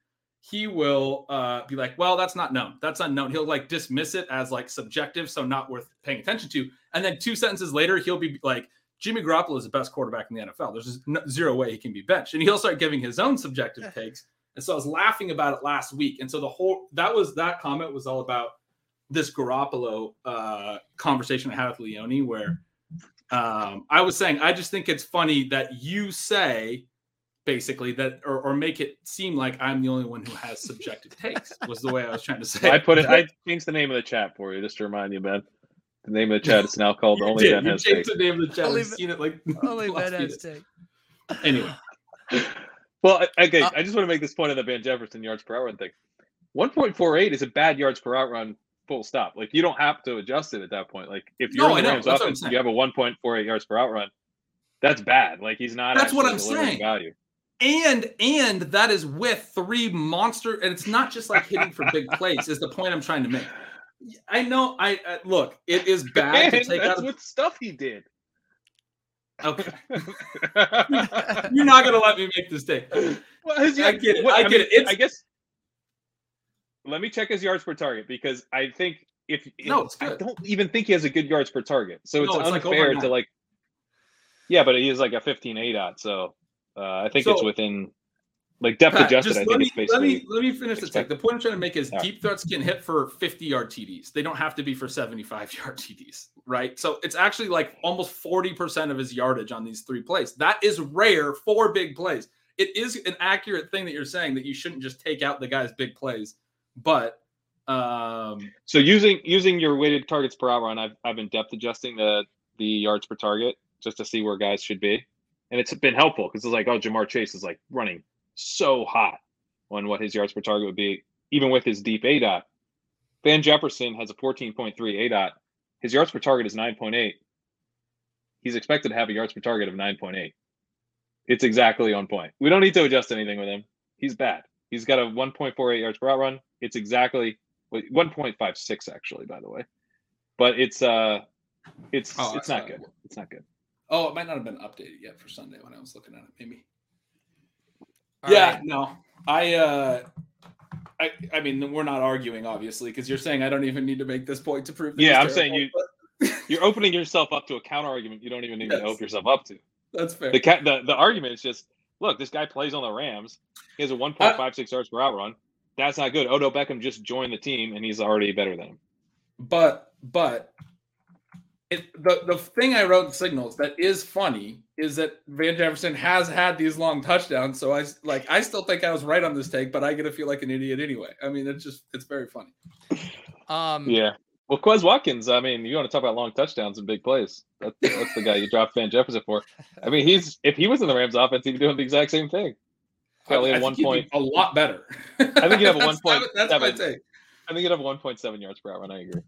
he will uh, be like, "Well, that's not known. That's unknown." He'll like dismiss it as like subjective, so not worth paying attention to. And then two sentences later, he'll be like, "Jimmy Garoppolo is the best quarterback in the NFL. There's just no, zero way he can be benched." And he'll start giving his own subjective takes. And so I was laughing about it last week. And so the whole that was that comment was all about this Garoppolo uh, conversation I had with Leone, where um, I was saying I just think it's funny that you say basically that or, or make it seem like I'm the only one who has subjective takes was the way I was trying to say. I put it. I [LAUGHS] changed the name of the chat for you just to remind you, Ben. The name of the chat is now called you Only did. Ben You Has changed Takes. the name of the chat. Only seen it like [LAUGHS] Only last Ben has days. take. Anyway, [LAUGHS] Well, okay. Uh, I just want to make this point on the Van Jefferson yards per hour thing. 1.48 is a bad yards per out run. Full stop. Like you don't have to adjust it at that point. Like if you're No, I in the. Rams That's what I'm offense, you have a 1.48 yards per out run. That's bad. Like he's not. That's what I'm delivering saying. Value. And and that is with three monster, and it's not just like hitting for big [LAUGHS] plays. Is the point I'm trying to make? I know. I uh, look. It is bad to take that's out. what stuff he did. Okay, [LAUGHS] you're not gonna let me make this take. Well, I get it. what- I get it. It's- I guess. Let me check his yards per target because I think if No, it's I good. don't even think he has a good yards per target, so it's No, it's like unfair over to like. Yeah, but he is like a 15 A dot, so uh, I think it's within like depth Pat, adjusted. I let think me, it's basically. let me let me finish the tech. The point I'm trying to make is right. deep threats can hit for 50 yard TDs. They don't have to be for 75 [LAUGHS] yard TDs, right? So it's actually like almost 40% of his yardage on these three plays. That is rare for big plays. It is an accurate thing that you're saying that you shouldn't just take out the guy's big plays, but um So using using your weighted targets per out run, I've I've been depth adjusting the the yards per target just to see where guys should be, and it's been helpful because it's like oh Ja'Marr Chase is like running so hot on what his yards per target would be, even with his deep A dot. Van Jefferson has a 14.3 A dot. His yards per target is 9.8. He's expected to have a yards per target of 9.8. It's exactly on point. We don't need to adjust anything with him. He's bad. He's got a 1.48 yards per out run. It's exactly 1.56 actually, by the way. But it's uh it's Oh, it's not good. It's not good. Oh, it might not have been updated yet for Sunday when I was looking at it, maybe. All yeah, right. no. I uh I I mean we're not arguing obviously because you're saying I don't even need to make this point to prove Yeah, I'm saying terrible, [LAUGHS] You're opening yourself up to a counter argument you don't even need to open yourself up to. that's fair. The the the argument is just look, this guy plays on the Rams. He has a 1.56 yards per out run. That's not good. Odell Beckham just joined the team and he's already better than him. but but it, the the thing I wrote in signals that is funny is that Van Jefferson has had these long touchdowns. So I like I still think I was right on this take, but I get to feel like an idiot anyway. I mean, it's just it's very funny. Um, Yeah. Well, Quez Watkins, I mean, you want to talk about long touchdowns and big plays. That's, that's the guy you dropped Van Jefferson for. I mean, he's if he was in the Rams offense, he'd be doing the exact same thing. Probably I, at one point. a lot better. I think you'd have a That's- [LAUGHS] 1.7. That's my take. I think he'd have 1.7 yards per hour, and I agree.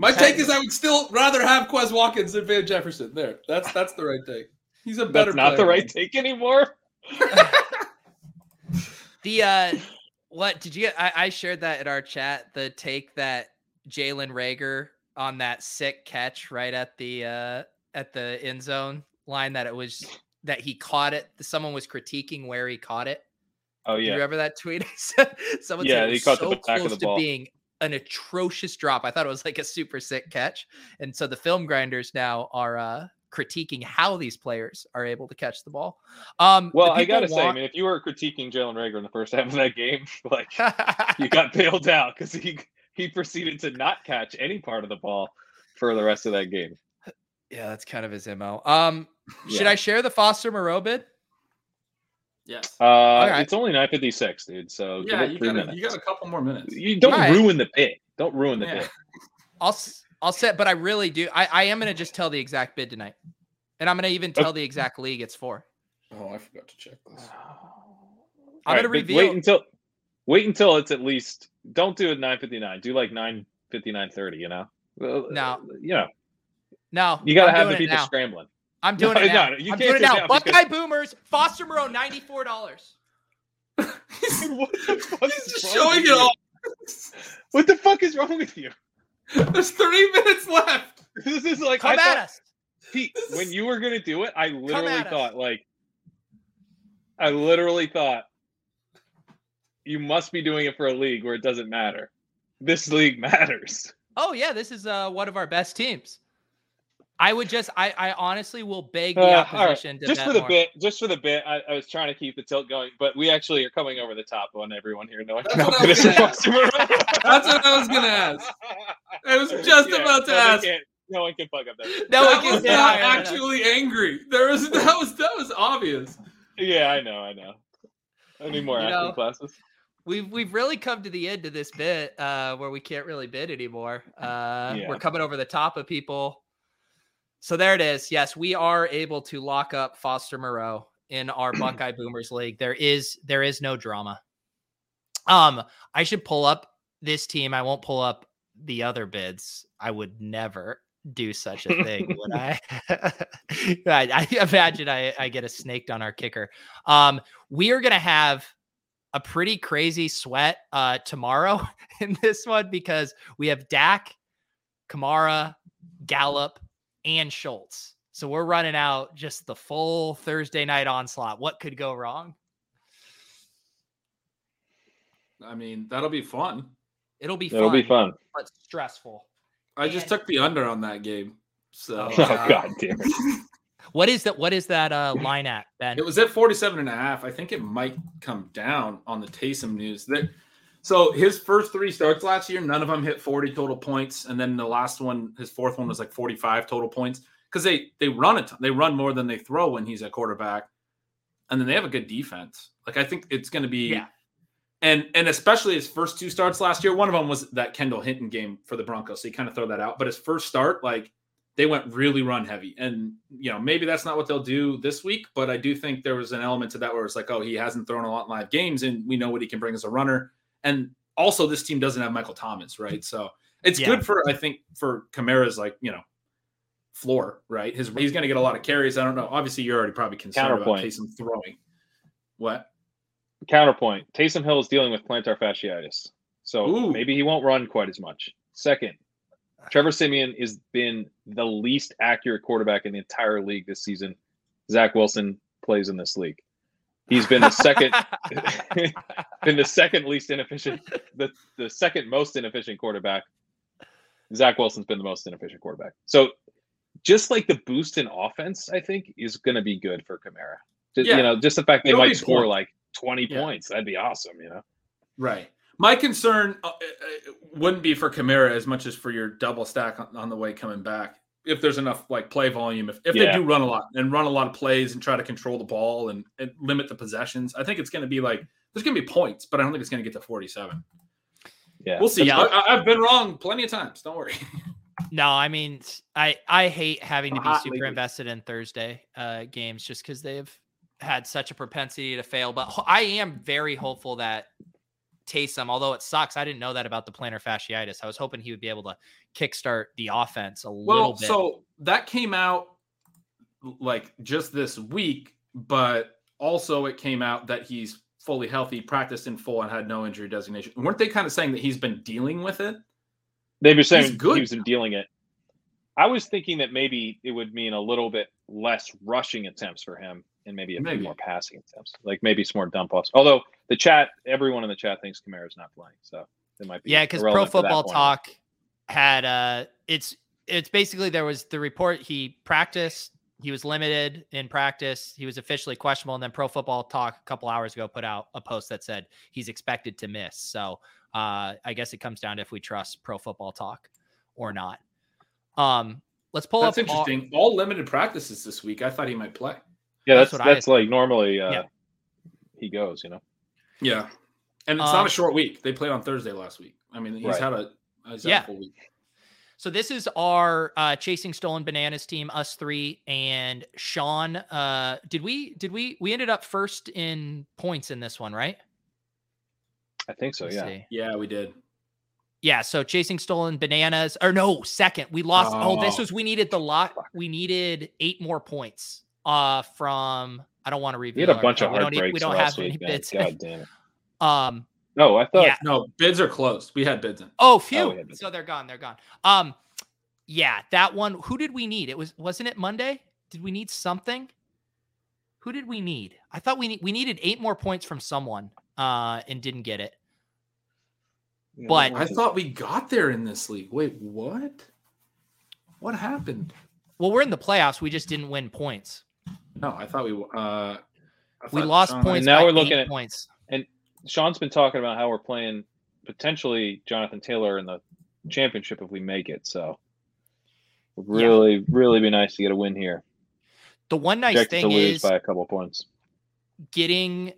My take is I would still rather have Quez Watkins than Van Jefferson. There, that's that's the right take. He's a better. That's not the right take anymore. [LAUGHS] The uh, what did you? I, I shared that in our chat. The take that Jalen Reagor on that sick catch right at the uh at the end zone line that it was that he caught it. Someone was critiquing where he caught it. Oh Do you yeah, remember that tweet? [LAUGHS] Someone Yeah, said it he was caught the so back of close the to ball. being an atrocious drop. I thought it was like a super sick catch, and so the film grinders now are uh critiquing how these players are able to catch the ball. Um, Well, I gotta say, I mean, if you were critiquing Jalen Reagor in the first half of that game, [LAUGHS] like you [LAUGHS] got bailed out because he he proceeded to not catch any part of the ball for the rest of that game. Yeah, that's kind of his mo. Um, should I share the Foster Moreau bid? Yes. Uh, right. It's only nine fifty six, dude. So yeah, give it you three got minutes. you got a couple more minutes. You don't All right. ruin the bit. Don't ruin the Yeah. bit. I'll s- I'll set, but I really do. I, I am gonna just tell the exact bid tonight, and I'm gonna even tell the exact league it's for. Oh, I forgot to check this. I'm All gonna but reveal. Wait until wait until it's at least. Don't do it nine fifty nine. Do like nine fifty nine thirty. You know. Well, No. You know. no, You gotta I'm have the people now. scrambling. I'm doing No, it now. no, you I'm can't doing it do it now. now because- Buckeye Boomers, Foster Moreau, ninety four dollars. [LAUGHS] what the fuck He's is just wrong showing with it you? all. [LAUGHS] What the fuck is wrong with you? There's 30 minutes left. [LAUGHS] This is like Come I at thought, us. Pete, when you were gonna do it, I literally at us. thought like I literally thought you must be doing it for a league where it doesn't matter. This league matters. Oh yeah, this is uh one of our best teams. I would just, I, I honestly will beg the Uh, all right. opposition to Just bet for the more. bit, just for the bit, I, I was trying to keep the tilt going, but we actually are coming over the top on everyone here No, [LAUGHS] That's how what I good was gonna. That's what I was gonna ask. I was [LAUGHS] just about to no ask. can- No one can fuck up that. No that one can was say not higher than actually angry. There was that was that was obvious. Yeah, I know, I know. I need more You acting know, classes. We've we've really come to the end of this bit uh, where we can't really bid anymore. Uh, Yeah. We're coming over the top of people. So there it is. Yes, we are able to lock up Foster Moreau in our [CLEARS THROAT] Buckeye Boomers League. There is there is no drama. Um, I should pull up this team. I won't pull up the other bids. I would never do such a thing, would [LAUGHS] I? [LAUGHS] I, I imagine I, I get a snaked on our kicker. Um, we are gonna have a pretty crazy sweat uh tomorrow [LAUGHS] in this one because we have Dak, Kamara, Gallup, and Schultz. So we're running out just the full Thursday night onslaught. What could go wrong? I mean, that'll be fun. It'll be It'll fun, be fun. but stressful. I just took the under on that game. So Oh, [LAUGHS] Oh God. god damn it. [LAUGHS] What is that? What is that uh line at, Ben? It was at 47 and a half. I think it might come down on the Taysom news. That so his first three starts last year, none of them hit 40 total points, and then the last one, his fourth one was like 45 total points because they they run a ton. They run more than they throw when he's at quarterback, and then they have a good defense. Like I think it's going to be Yeah. And and especially his first two starts last year, one of them was that Kendall Hinton game for the Broncos. So you kind of throw that out. But his first start, like they went really run heavy. And you know, maybe that's not what they'll do this week, but I do think there was an element to that where it's like, oh, he hasn't thrown a lot in live games, and we know what he can bring as a runner. And also, this team doesn't have Michael Thomas, right? So it's Yeah. good for I think for Kamara's like you know floor, right? His he's going to get a lot of carries. I don't know. Obviously, you're already probably concerned Counterpoint. about Taysom throwing. What? Counterpoint: Taysom Hill is dealing with plantar fasciitis, so Ooh. maybe he won't run quite as much. Second, Trevor Siemian has been the least accurate quarterback in the entire league this season. Zach Wilson plays in this league. He's been the second, [LAUGHS] [LAUGHS] been the second least inefficient, the the second most inefficient quarterback. Zach Wilson's been the most inefficient quarterback. So, just like the boost in offense, I think is going to be good for Kamara. Just, Yeah. You know, just the fact they It'll might score like twenty Yeah. points, that'd be awesome. You know. Right. My concern uh, uh, wouldn't be for Kamara as much as for your double stack on, on the way coming back. If there's enough like play volume, if, if Yeah. they do run a lot and run a lot of plays and try to control the ball and, and limit the possessions, I think it's going to be like there's going to be points, but I don't think it's going to get to 47. Yeah. We'll see. Yeah. I, I- I've been wrong plenty of times. Don't worry. [LAUGHS] No, I mean, I I hate having to be super lately. invested in Thursday uh, games just because they've had such a propensity to fail. But ho- I am very hopeful that Taysom, although it sucks, I didn't know that about the plantar fasciitis. I was hoping he would be able to kickstart the offense a little Well, bit. so that came out like just this week, but also it came out that he's fully healthy, practiced in full, and had no injury designation. Weren't they kind of saying that he's been dealing with it? They've been saying good he was dealing it. I was thinking that maybe it would mean a little bit less rushing attempts for him and maybe a Maybe. few more passing attempts, like maybe some more dump offs. Although the chat, everyone in the chat thinks Kamara's not playing, so it might be yeah, because Pro irrelevant to Football point. Talk had uh, it's it's basically there was the report he practiced, he was limited in practice, he was officially questionable, and then Pro Football Talk a couple hours ago put out a post that said he's expected to miss. So uh, I guess it comes down to if we trust Pro Football Talk or not. Um, let's pull That's up That's interesting. All limited practices this week. I thought he might play. Yeah, That's that's what I that's like normally uh, Yeah. he goes, you know. Yeah, and it's Um, not a short week. They played on Thursday last week. I mean, he's Right. had a he's had Yeah. a full week. So this is our uh, chasing stolen bananas team, us three, and Sean. Uh, did we did we we ended up first in points in this one, right? I think so. Let's Yeah. see. Yeah, we did. Yeah, so chasing stolen bananas, or no, second. We lost. Oh, this Oh. was we needed the lot. We needed eight more points. Uh, from I don't want to review. We had a bunch of we don't, we don't last have any week. Man. bids. God damn it. [LAUGHS] um, No, I thought Yeah. No, bids are closed. We had bids in. oh, phew. we had bids. so they're gone. They're gone. Um, yeah, that one. Who did we need? It was wasn't it Monday? Did we need something? Who did we need? I thought we need we needed eight more points from someone, uh, and didn't get it. you know, but- I thought we got there in this league. Wait, what? What happened? Well, we're in the playoffs. We just didn't win points. No, I thought we uh I We thought lost Sean- points. now by we're looking eight at- points. And Sean's been talking about how we're playing potentially Jonathan Taylor in the championship if we make it. So would Yeah. really, really be nice to get a win here. The one nice Projected to thing lose is by a couple points. getting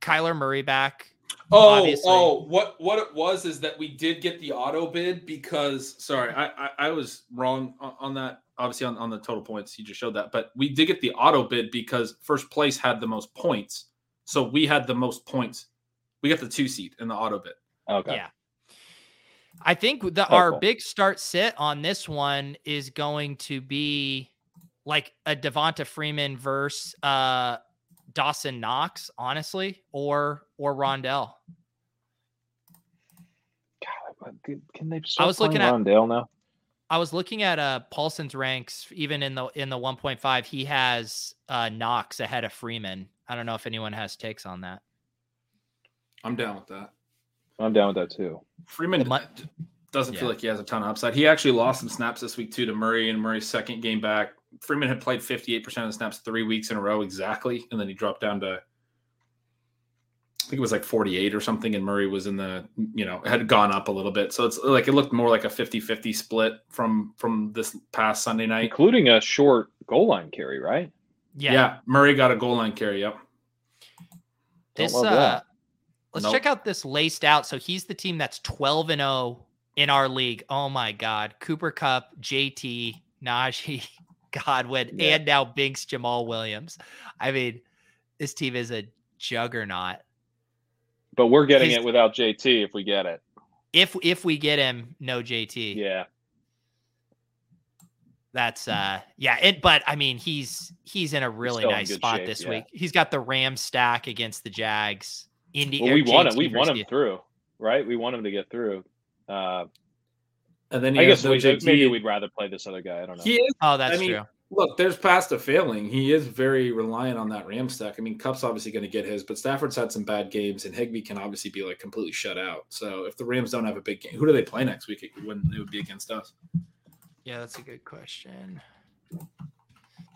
Kyler Murray back. Oh, obviously. oh, what what it was is that we did get the auto bid because sorry, I I, I was wrong on, on that. Obviously, on, on the total points, you just showed that, but we did get the auto bid because first place had the most points, so we had the most points. We got the two seat in the auto bid. Okay. Yeah. I think the Oh, our cool. big start sit on this one is going to be like a Devonta Freeman versus uh Dawson Knox, honestly, or or Rondale. God, can- can they start was looking at- Rondale now? I was looking at uh Paulson's ranks, even in the in the 1.5, he has uh Knox ahead of Freeman. I don't know if anyone has takes on that. I'm down with that. I'm down with that too. Freeman It might- doesn't Yeah. feel like he has a ton of upside. He actually lost some snaps this week too to Murray and Murray's second game back. Freeman had played 58% of the snaps three weeks in a row exactly, and then he dropped down to I think it was like 48 or something, and Murray was in the you know had gone up a little bit. So it's like it looked more like a 50-50 split from from this past Sunday night. Including a short goal line carry, right? Yeah. Yeah, Murray got a goal line carry. Yep. This uh let's Nope. check out this laced out. So he's the team that's 12 and 0 in our league. Oh my god. Cooper Kupp, JT, Najee, Godwin, Yeah. and now Binks Jamaal Williams. I mean, this team is a juggernaut. But we're getting His- it without JT if we get it. If if we get him, no JT. Yeah. That's uh yeah, it but I mean he's he's in a really in nice spot shape, this yeah. week. He's got the Ram stack against the Jags. Indy Well, we want him. We want him through, right? We want him to get through. Uh, And then I guess has we, maybe we'd rather play this other guy. I don't know. He is Oh, that's I mean, true. Look, there's past a failing. He is very reliant on that Ram stack. I mean, Kupp's obviously going to get his, but Stafford's had some bad games, and Higbee can obviously be like completely shut out. So if the Rams don't have a big game, who do they play next week when it would be against us? Yeah, that's a good question.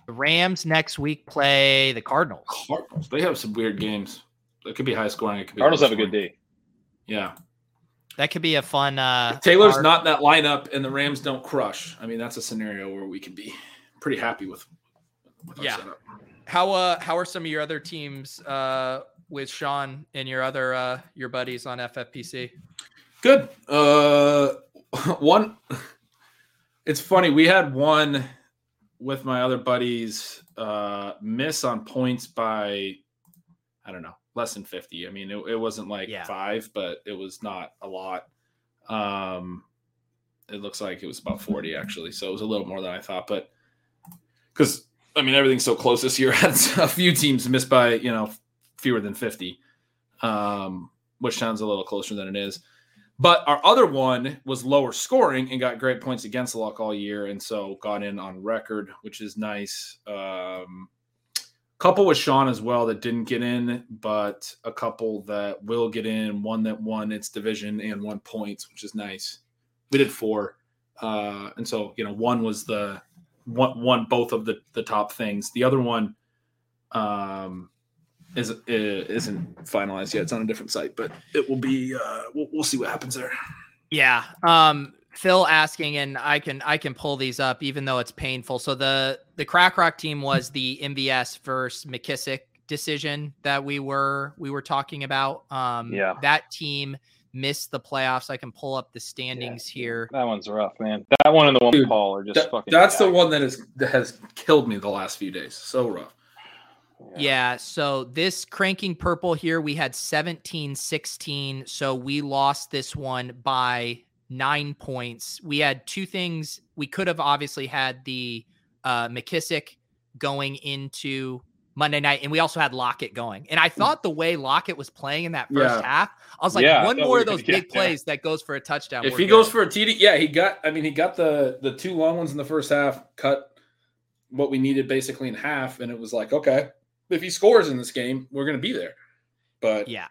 The Rams next week play the Cardinals. Cardinals. They have some weird games. It could be high scoring. It could be Cardinals low have a good scoring. D. Yeah. That could be a fun. Uh, If Taylor's arc. not in that lineup, and the Rams don't crush. I mean, that's a scenario where we could be pretty happy with. with our Yeah. setup. How uh how are some of your other teams uh with Sean and your other uh your buddies on FFPC? Good. Uh, [LAUGHS] one. It's funny. We had one with my other buddies uh, miss on points by, I don't know, less than fifty. I mean, it, it wasn't like Yeah. five, but it was not a lot. Um, it looks like it was about forty actually, so it was a little more than I thought. But because I mean, everything's so close this year. [LAUGHS] A few teams missed by you know fewer than fifty, um, which sounds a little closer than it is. But our other one was lower scoring and got great points against the luck all year, and so got in on record, which is nice. Um, couple with Sean as well that didn't get in, but a couple that will get in. One that won its division and won points, which is nice. We did four, uh, and so you know, one was the one won both of the the top things. The other one, um, is isn't finalized yet. It's on a different site, but it will be. Uh, we'll, we'll see what happens there. Yeah. Um Phil asking and I can I can pull these up even though it's painful. So the the Crack Rock team was the MVS versus McKissick decision that we were we were talking about. Um Yeah. that team missed the playoffs. I can pull up the standings here. That one's rough, man. That one and the one Dude, Paul are just That- fucking. that's the jacked. one that is that has killed me the last few days. So rough. Yeah, so this cranking purple here, we had 17 16. So we lost this one by nine points. We had two things. We could have obviously had the uh, McKissick going into Monday night, and we also had Lockett going. And I thought the way Lockett was playing in that first Yeah. half, I was like, Yeah, one more of those big plays that goes for a touchdown. If he good. goes for a TD, yeah, he got. I mean, he got the the two long ones in the first half, cut what we needed basically in half, and it was like, okay, if he scores in this game, we're gonna be there. But yeah.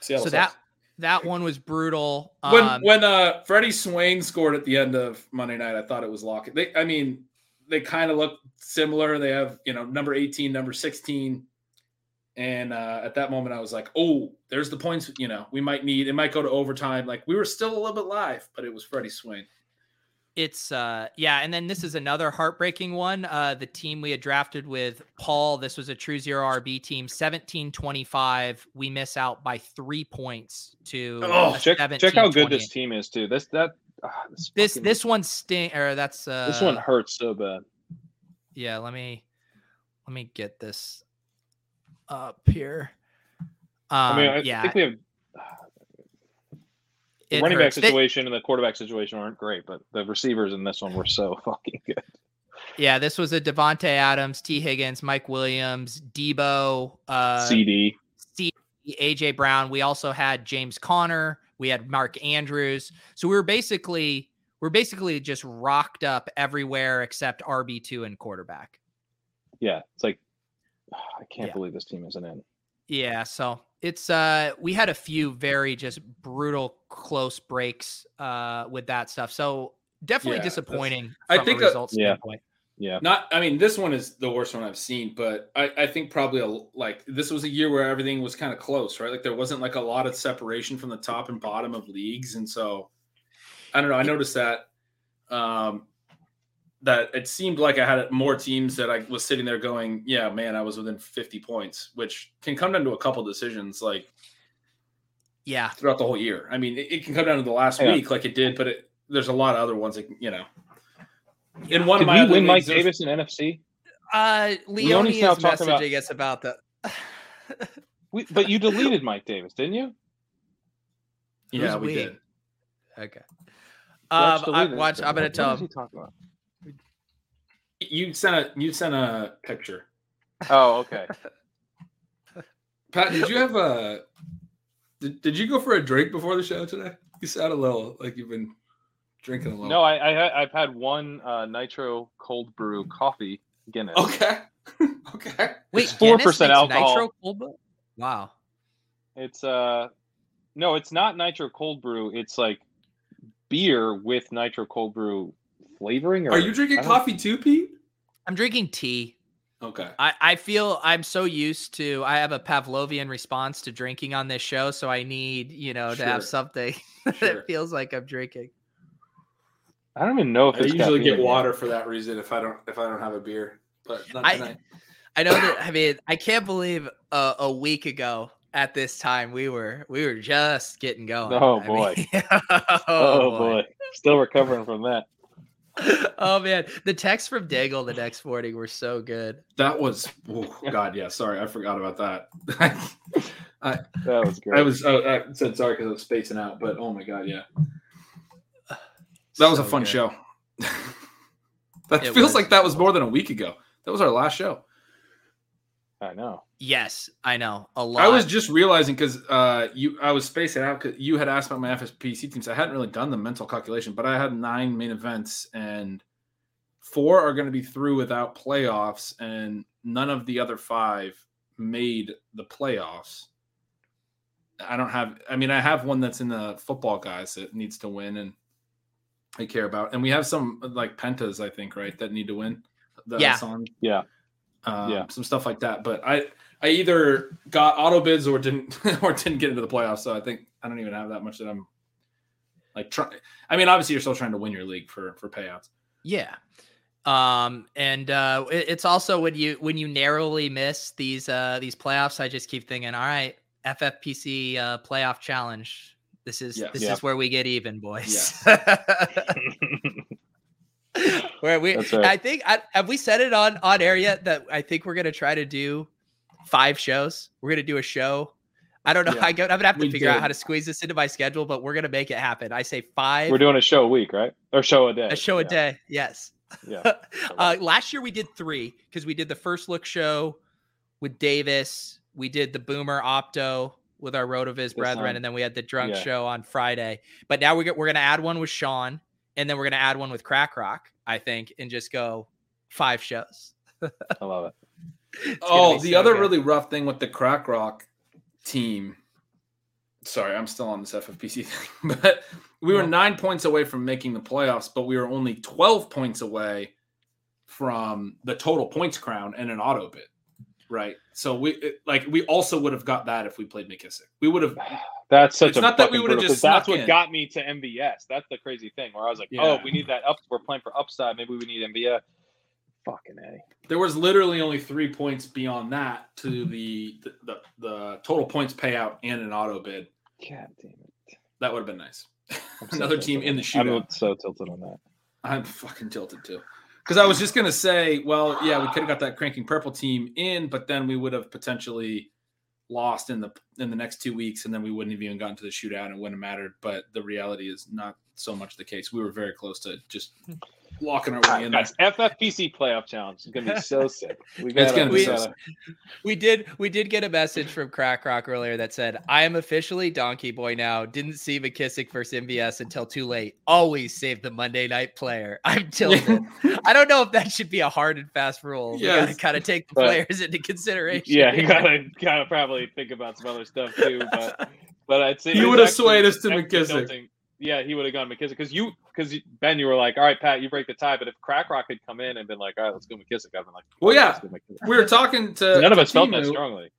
Seattle So sucks. that that one was brutal. when Um, when uh Freddie Swain scored at the end of Monday night, I thought it was Lockett. They, I mean, they kind of look similar. They have you know number eighteen, number sixteen, and uh, at that moment, I was like, oh, there's the points. You know, we might need. It might go to overtime. Like we were still a little bit live, but it was Freddie Swain. It's uh yeah, and then this is another heartbreaking one. Uh the team we had drafted with Paul, this was a true zero RB team, 1725. We miss out by three points to Oh, Check, check how good this team is too. This that ah, this this fucking- this one sting or that's uh this one hurts so bad. yeah, let me let me get this up here. Um I mean, I yeah, think we have [SIGHS] the running back hurts. They- situation and the quarterback situation aren't great, but the receivers in this one were so [LAUGHS] fucking good. yeah, this was a Davante Adams, Tee Higgins, Mike Williams, Deebo, uh CD. C, AJ Brown. We also had James Conner. We had Mark Andrews. So we were basically we're basically just rocked up everywhere except RB two and quarterback. Yeah, it's like [SIGHS] I can't Yeah. believe this team isn't in. Yeah, so it's uh we had a few very just brutal close breaks uh with that stuff. So definitely Yeah, that's- disappointing I think, a uh, results yeah. standpoint. Yeah, Not, I mean, this one is the worst one I've seen, but I, I think probably a, like this was a year where everything was kind of close, right? Like there wasn't like a lot of separation from the top and bottom of leagues, and so I don't know. I noticed that um, that it seemed like I had more teams that I was sitting there going, "Yeah, man, I was within 50 points," which can come down to a couple decisions like Yeah. throughout the whole year. I mean, it, it can come down to the last Yeah. week, like it did, but it, there's a lot of other ones that you know. In one did of my we win Mike Davis in NFC? Uh Leone's Leone now is talking about- messaging us about the We, but you deleted Mike Davis, didn't you? Yeah, Who's we we? did. Okay. Watch Um, I deleted it. watch. I'm gonna tell him. he talking about? You sent a you sent a picture. Oh, okay. Pat, did you have a did, did you go for a drink before the show today? You sound a little like you've been drinking a little. No, I, I I've had one uh, nitro cold brew coffee Guinness. Okay. [LAUGHS] okay. Wait, 4% alcohol. Nitro cold brew? Wow. It's uh, no, it's not nitro cold brew. It's like beer with nitro cold brew flavoring. Or Are you drinking coffee too, Pete? I'm drinking tea. Okay. I, I feel I'm so used to I have a Pavlovian response to drinking on this show, so I need, you know, to have something [LAUGHS] Sure. that feels like I'm drinking. I don't even know if I it's usually get water for that reason if I don't if I don't have a beer, but not I- tonight. I know that I mean I can't believe a, a week ago at this time we were we were just getting going. Oh, I boy. mean- [LAUGHS] Oh, oh boy. Still recovering from that. [LAUGHS] oh man, the texts from Daigle the next morning were so good. That was oh God, yeah. Sorry, I forgot about that. [LAUGHS] I, That was great. I was oh, I said sorry because I was spacing out, but oh my God, yeah. That was a fun good. show. [LAUGHS] that It feels was. like that was more than a week ago. That was our last show. I know. Yes, I know a lot. I was just realizing because uh, you, I was spacing out because you had asked about my FFPC teams. I hadn't really done the mental calculation, but I had nine main events, and four are going to be through without playoffs, and none of the other five made the playoffs. I don't have. I mean, I have one that's in the football guys that needs to win, and I care about, and we have some like pentas, I think, right, that need to win. The Yeah. song Yeah. um, Yeah. some stuff like that. But I I either got auto bids or didn't [LAUGHS] or didn't get into the playoffs. So I think I don't even have that much that I'm like trying. I mean, obviously you're still trying to win your league for for payouts. Yeah. Um and uh it- it's also when you when you narrowly miss these uh these playoffs I just keep thinking all right FFPC uh playoff challenge this is Yes. this Yeah. is where we get even boys. Yes. [LAUGHS] [LAUGHS] where we right. I think I, have we said it on on air yet that I think we're going to try to do five shows. We're going to do a show. I don't know. Yeah. [LAUGHS] I go, I'm going to have to We figure out how to squeeze this into my schedule, but we're going to make it happen. I say 5 We're doing a show a week, right? Or show a day. a show a day. Yes. Yeah. uh, last year we did three because we did the first look show with Davis. We did the Boomer Opto with our Rotoviz brethren, on- and then we had the drunk yeah. show on Friday. But now we get, we're going to add one with Sean, and then we're going to add one with Crack Rock, I think, and just go five shows. I love it. [LAUGHS] Oh, the so other good. really rough thing with the Crack Rock team. Sorry, I'm still on this FFPC [LAUGHS] thing, but we were Yeah. nine points away from making the playoffs, but we were only 12 points away from the total points crown and an auto bid. Right. So we uh, like we also would have got that if we played McKissick. We would have [SIGHS] That's such It's a not that we would've just. that's what in. got me to MVS. That's the crazy thing where I was like, oh, Yeah. oh, we need that up. We're playing for upside. Maybe we need MVS. Fucking a. there was literally only three points beyond that to the the, the, the total points payout and an auto bid. God damn it. That would have been nice. So [LAUGHS] Another team in the that. I'm so tilted on that. I'm fucking tilted too. Because I was just gonna say, well, yeah, we could have got that cranking purple team in, but then we would have potentially lost in the in the next two weeks, and then we wouldn't have even gotten to the shootout, and it wouldn't have mattered. But the reality is not so much the case. We were very close to just locking our All way right, in there. guys, FFPC playoff challenge is gonna be so [LAUGHS] sick. We It's gonna be we so. We did we did get a message from Crack Rock earlier that said, I am officially Donkey Boy now. Didn't see McKissick versus MVS until too late. Always save the Monday night player. [LAUGHS] I'm tilted. I don't know if that should be a hard and fast rule. We gotta kind of take the But- players into consideration. Yeah, you gotta gotta probably think about some other stuff too. But but I'd say You would have swayed us to McKissick. tilting. Yeah, he would have gone McKissick because you because Ben, you were like, all right, Pat, you break the tie. But if Crack Rock had come in and been like, all right, let's go McKissick, I've been like, Well, "Oh, yeah. let's go McKissick." We were talking to None of to us felt that strongly.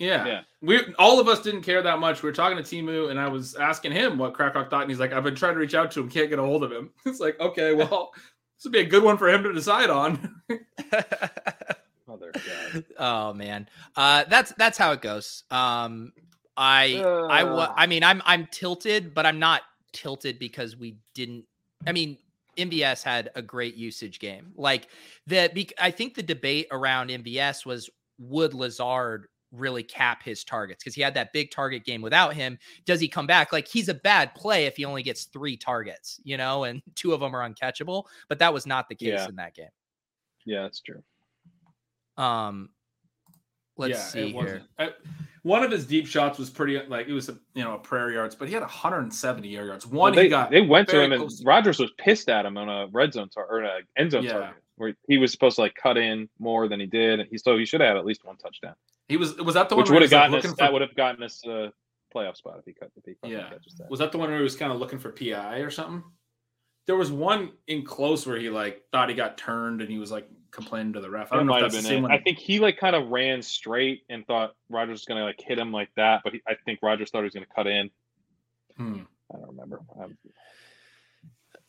Yeah. Yeah. We all of us didn't care that much. We were talking to Timu and I was asking him what Crackrock thought, and he's like, I've been trying to reach out to him, can't get a hold of him. [LAUGHS] It's like, okay, [LAUGHS] well, this would be a good one for him to decide on. [LAUGHS] Mother God. oh man. Uh that's that's how it goes. Um I I Uh. I mean I'm I'm tilted, but I'm not tilted because we didn't I mean MVS had a great usage game. Like the I think the debate around MVS was would Lazard really cap his targets because he had that big target game without him. Does he come back? Like he's a bad play if he only gets three targets, you know, and [LAUGHS] two of them are uncatchable. But that was not the case Yeah. in that game. Yeah, that's true. Um, let's Yeah, see it here. wasn't. I- one of his deep shots was pretty like it was a you know a prayer yards, but he had 170 air yards. One Well, they, he got they went to him and to- Rodgers was pissed at him on a red zone tar- or an end zone Yeah. target where he was supposed to like cut in more than he did. And he so he should have had at least one touchdown, he was was that the which one where would have was, like, gotten us. looking That would have gotten us a playoff spot if he cut if he Yeah. catches that. was that the one where he was kind of looking for PI or something? There was one in close where he like thought he got turned and he was like complaining to the ref. I don't know might if have that's the same it. one. I think he like kind of ran straight and thought Rodgers was gonna like hit him like that, but he, I think Rodgers thought he was gonna cut in. Hmm. I don't remember. Um,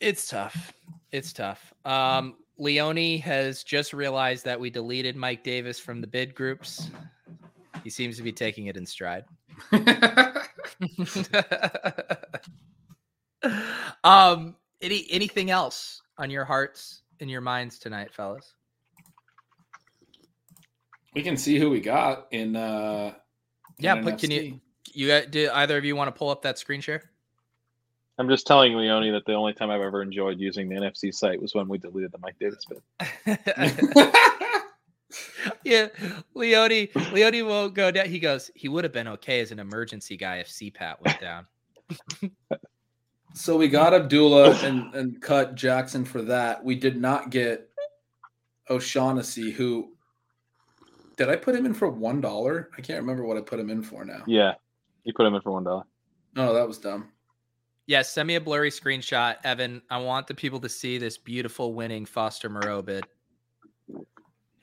It's tough. It's tough. Um, Leone has just realized that we deleted Mike Davis from the bid groups. He seems to be taking it in stride. [LAUGHS] [LAUGHS] um, any anything else on your hearts and your minds tonight, fellas? We can see who we got in. uh in Yeah, but can you- You got, do either of you want to pull up that screen share? I'm just telling Leone that the only time I've ever enjoyed using the NFFC site was when we deleted the Mike Davis bit. [LAUGHS] [LAUGHS] yeah, Leone. Leone won't go down. He goes. He would have been okay as an emergency guy if CPAT went down. So we got Abdullah and, and cut Jackson for that. We did not get O'Shaughnessy, who did I put him in for one dollar? I can't remember what I put him in for now. Yeah, you put him in for one dollar. Oh, that was dumb. Yes, send me a blurry screenshot, Evan. I want the people to see this beautiful winning Foster Moreau bid.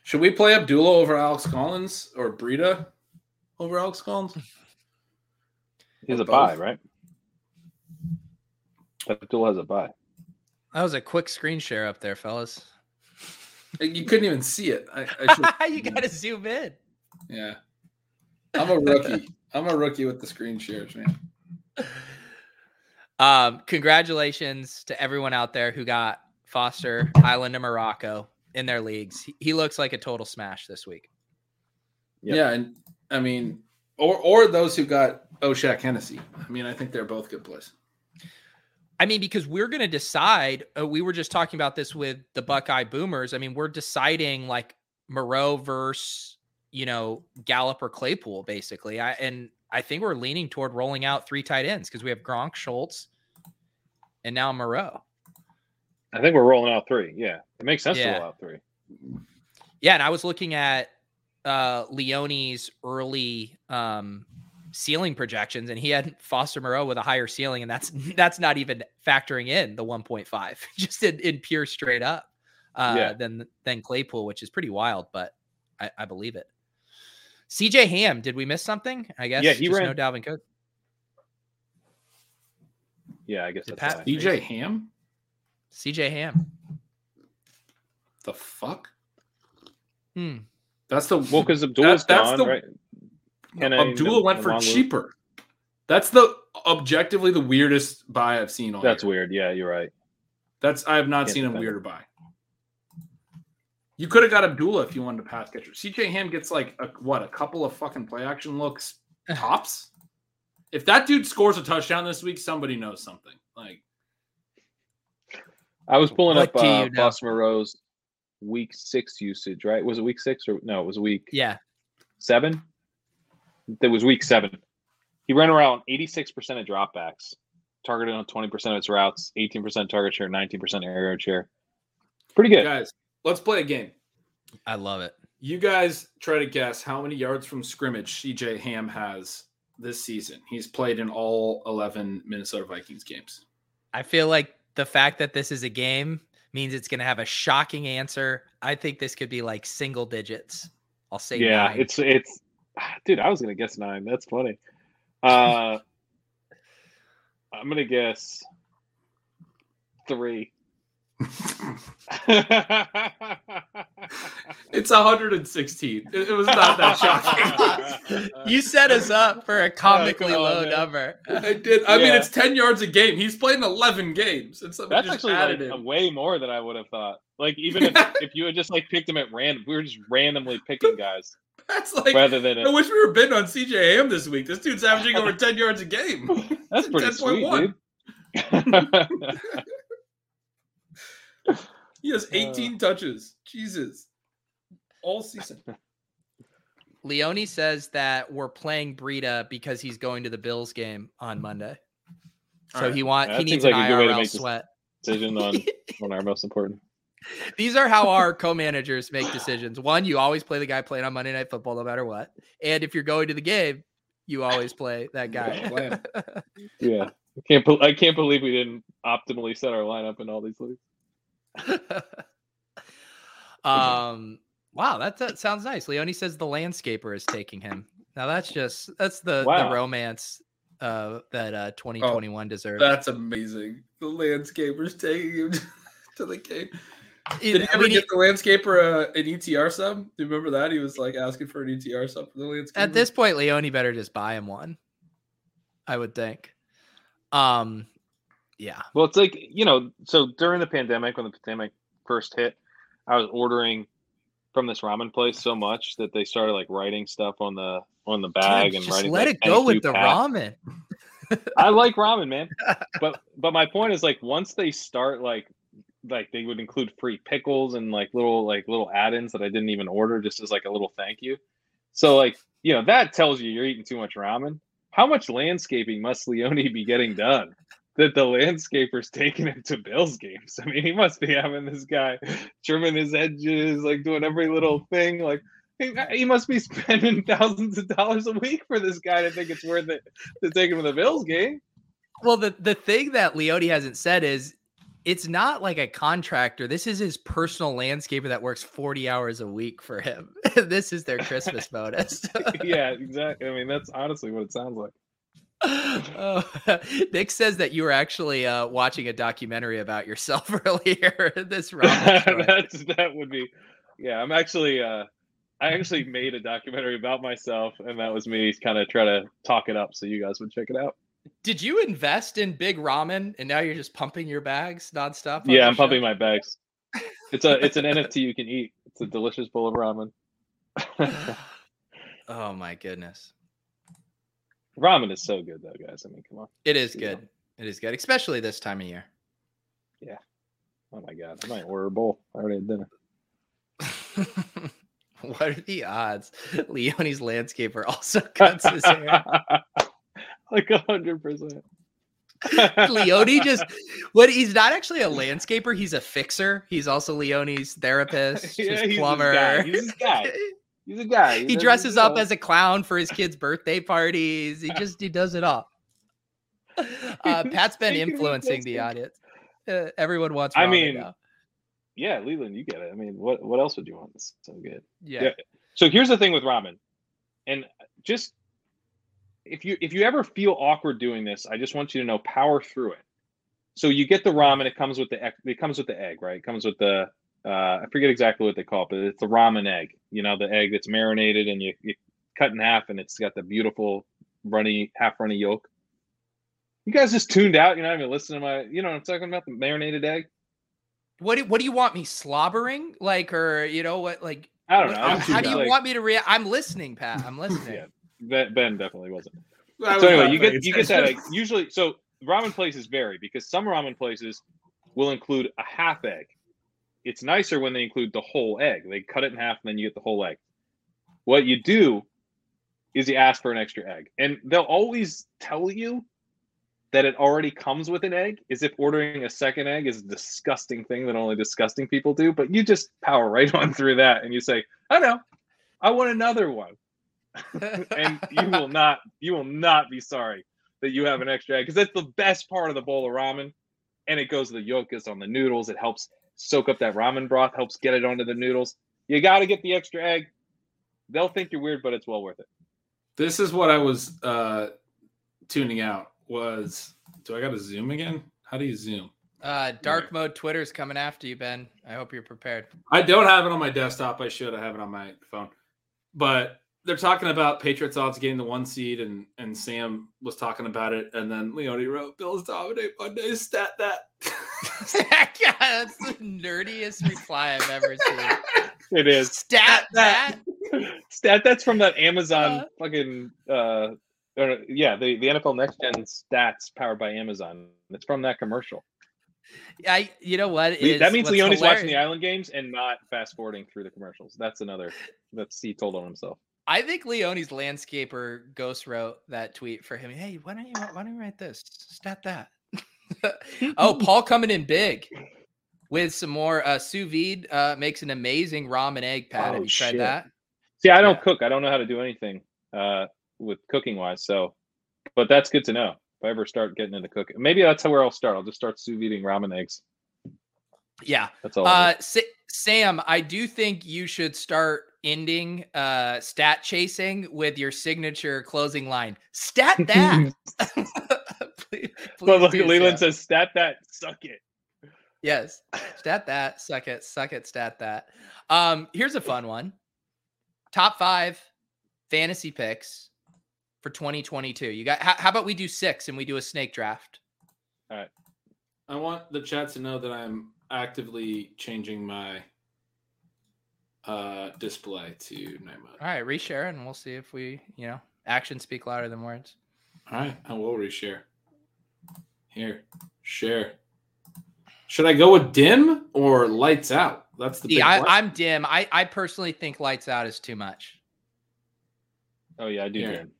Should we play Abdullah over Alex Collins or Breida over Alex Collins? He's Or a buy, both. right? Abdul has a buy. That was a quick screen share up there, fellas. You couldn't even see it. I, I [LAUGHS] you got to zoom in. yeah. I'm a rookie. I'm a rookie with the screen shares, man. [LAUGHS] Um, congratulations to everyone out there who got Foster Island of Morocco in their leagues. He, he looks like a total smash this week. Yep. Yeah, and I mean, or or those who got O'Shaughnessy. I mean, I think they're both good plays. I mean, because we're going to decide. Uh, we were just talking about this with the Buckeye Boomers. I mean, we're deciding like Moreau versus you know Gallup or Claypool, basically. I and I think we're leaning toward rolling out three tight ends because we have Gronk, Schultz, and now Moreau. I think we're rolling out three. Yeah, it makes sense Yeah. to roll out three. Yeah, and I was looking at uh Leone's early um ceiling projections and he had Foster Moreau with a higher ceiling and that's [LAUGHS] that's not even factoring in the 1.5 [LAUGHS] just in, in pure straight up uh Yeah. than than Claypool which is pretty wild but I, I believe it. CJ Ham, did we miss something? I guess Yeah, he just ran- no Dalvin Cook. Yeah, I guess Did that's Pat- fine. DJ Ham? CJ Ham. The fuck? Hmm. That's the Well, because Abdul's [LAUGHS] that's gone, the- right? Can I Abdullah went for along with- cheaper. That's the objectively the weirdest buy I've seen all That's year. weird. Yeah, you're right. That's I have not Can't seen a defend it. weirder buy. You could have got Abdullah if you wanted to pass catcher. CJ Ham gets like a, what a couple of fucking play action looks [SIGHS] tops. if that dude scores a touchdown this week, somebody knows something. Like I was pulling up do uh, you know? Moreau's week six usage. Right? Was it week six or no? It was week Yeah. seven. It was week seven. He ran around 86% of dropbacks, targeted on 20% of its routes, 18% target share, 19% air share. Pretty good. guys, let's play a game. I love it. You guys try to guess how many yards from scrimmage CJ Ham has this season. He's played in all 11 Minnesota Vikings games. I feel like the fact that this is a game means it's going to have a shocking answer. I think this could be like single digits. I'll say yeah, nine. it's it's [SIGHS] dude, I was gonna guess nine. That's funny. Uh [LAUGHS] I'm gonna guess three. [LAUGHS] It's [LAUGHS] 116. It, it was not that shocking. you set us up for a comically come on, low man. number. I did. I mean, it's 10 yards a game. He's played in 11 games. It's something That's just actually added like, way more than I would have thought. Like even if, if you had just like picked him at random, we were just randomly picking guys [LAUGHS] That's like. rather than I wish we were bidding on CJ Ham this week. This dude's averaging over 10 yards a game. [LAUGHS] that's pretty sweet, 10.1. dude. [LAUGHS] He has Uh. 18 touches. Jesus. All season. Leone says that we're playing Breida because he's going to the Bills game on Monday. So All right. he want That he needs seems like an a good way to IRL make sweat. Decision on on our most important. These are how our co-managers make decisions. One, you always play the guy playing on Monday Night Football, no matter what. And if you're going to the game, you always play that guy. Yeah, [LAUGHS] I can't. bel I can't believe we didn't optimally set our lineup in all these leagues. [LAUGHS] Um, wow, that, that sounds nice. Leone says the landscaper is taking him. Now that's just that's the Wow. the romance uh that uh 2021 deserves. That's amazing. The landscaper's taking him [LAUGHS] to the game. It- Did you I ever mean, get the landscaper uh, an ETR sub? Do you remember that? He was like asking for an ETR sub for the landscaper. at this point, Leone better just buy him one. I would think. Um, yeah. Well, it's like you know, so during the pandemic, when the pandemic first hit, I was ordering from this ramen place so much that they started like writing stuff on the on the bag Dude, and just writing. let like, it go with the Pat." ramen. I like ramen, man. [LAUGHS] But but my point is like once they start like like they would include free pickles and like little like little add-ins that I didn't even order just as like a little thank you. So like you know that tells you you're eating too much ramen. How much landscaping must Leone be getting done that the landscaper's taking him to Bills games? I mean, he must be having this guy trimming his edges, like doing every little thing. Like he, he must be spending [LAUGHS] thousands of dollars a week for this guy to think it's worth it to take him to the Bills game. Well, the the thing that Leone hasn't said is it's not like a contractor. This is his personal landscaper that works 40 hours a week for him. [LAUGHS] this is their Christmas [LAUGHS] bonus. yeah, [LAUGHS] exactly. I mean, that's honestly what it sounds like. oh, Nick says that you were actually uh, watching a documentary about yourself earlier. this that's that would be. Yeah, I'm actually. uh I actually made a documentary about myself, and that was me kind of try to talk it up so you guys would check it out. Did you invest in big ramen and now you're just pumping your bags nonstop? on yeah, I'm pumping my bags. It's a it's an NFT you can eat. It's a delicious bowl of ramen. [LAUGHS] oh my goodness. ramen is so good though, guys. I mean, come on. It is good. It is good, especially this time of year. Yeah. Oh my god, I might order a bowl. I already had dinner. [LAUGHS] what are the odds? Leone's landscaper also cuts his hair. [LAUGHS] like a hundred percent. [LAUGHS] Leone just what he's not actually a landscaper, he's a fixer. He's also Leone's therapist, [LAUGHS] Yeah, his he's this plumber. guy. He's this guy. [LAUGHS] He's a guy. he doesn't, dresses up know- as a clown for his kids' birthday parties. He just he does it all. Uh, Pat's been influencing the audience. Uh, everyone wants. I mean, now. yeah, Leland, you get it. I mean, what what else would you want? It's so good. yeah. yeah. So here's the thing with ramen, and just if you if you ever feel awkward doing this, I just want you to know power through it. So you get the ramen. It comes with the egg- it comes with the egg, right? It comes with the uh, I forget exactly what they call it, but it's the ramen egg. You know, the egg that's marinated and you, you cut in half, and it's got the beautiful runny half runny yolk. You guys just tuned out. You're not even listening to my. You know what I'm talking about? The marinated egg. What do, what do you want me slobbering like, or you know what like? I don't know. how how do you like- want me to react? I'm listening, Pat. I'm listening. [LAUGHS] Yeah. Ben, ben definitely wasn't. Was so anyway, you get you get that egg. [LAUGHS] Usually, so ramen places vary because some ramen places will include a half egg. It's nicer when they include the whole egg. They cut it in half and then you get the whole egg. What you do is you ask for an extra egg, and they'll always tell you that it already comes with an egg, as if ordering a second egg is a disgusting thing that only disgusting people do. But you just power right [LAUGHS] on through that, and you say, "I know, I want another one." [LAUGHS] and you will not you will not be sorry that you have an extra egg because that's the best part of the bowl of ramen and it goes to the yolk it's on the noodles it helps soak up that ramen broth helps get it onto the noodles you got to get the extra egg they'll think you're weird but it's well worth it This is what I was uh, tuning out. Was do I got to zoom again? How do you zoom? Uh, dark mode Twitter's coming after you, Ben. I hope you're prepared. I don't have it on my desktop. I should. I have it on my phone. But they're talking about Patriots odds getting the one seed, and and Sam was talking about it, and then Leone wrote Bills dominate Monday. Stat that. [LAUGHS] God, that's the nerdiest reply I've ever seen. it is Stat that. stat that's from that amazon Uh. fucking uh or, yeah the, the nfl next gen stats powered by amazon it's from that commercial I. You know what? That means what's leone's watching the island games and not fast forwarding through the commercials that's another that's he told on himself I think Leone's landscaper ghost wrote that tweet for him. Hey, why don't you why don't you write this? Stat that. [LAUGHS] oh, [LAUGHS] Paul coming in big with some more uh, sous vide. Uh, makes an amazing ramen egg pat. Have Oh, you tried that? See, I don't Yeah. cook. I don't know how to do anything uh, with cooking wise. So, but that's good to know. If I ever start getting into cooking, maybe that's where I'll start. I'll just start sous videing ramen eggs. Yeah. That's all. Uh, Sa- Sam, I do think you should start ending uh stat chasing with your signature closing line. Stat that. [LAUGHS] please, but look, do, Leland Sam. says, "Stat that, suck it." Yes. Stat that. Suck it. Suck it. Stat that. Um, here's a fun one. Top five fantasy picks for 2022. You got how, how about we do six and we do a snake draft? All right. I want the chat to know that I'm actively changing my uh display to night mode. All right, reshare and we'll see if we, you know, actions speak louder than words. All right, I will reshare. Here, share. Should I go with dim or lights out? That's the big See, I, question. I'm dim. I, I personally think lights out is too much. Oh yeah, I do. Yeah. Dim.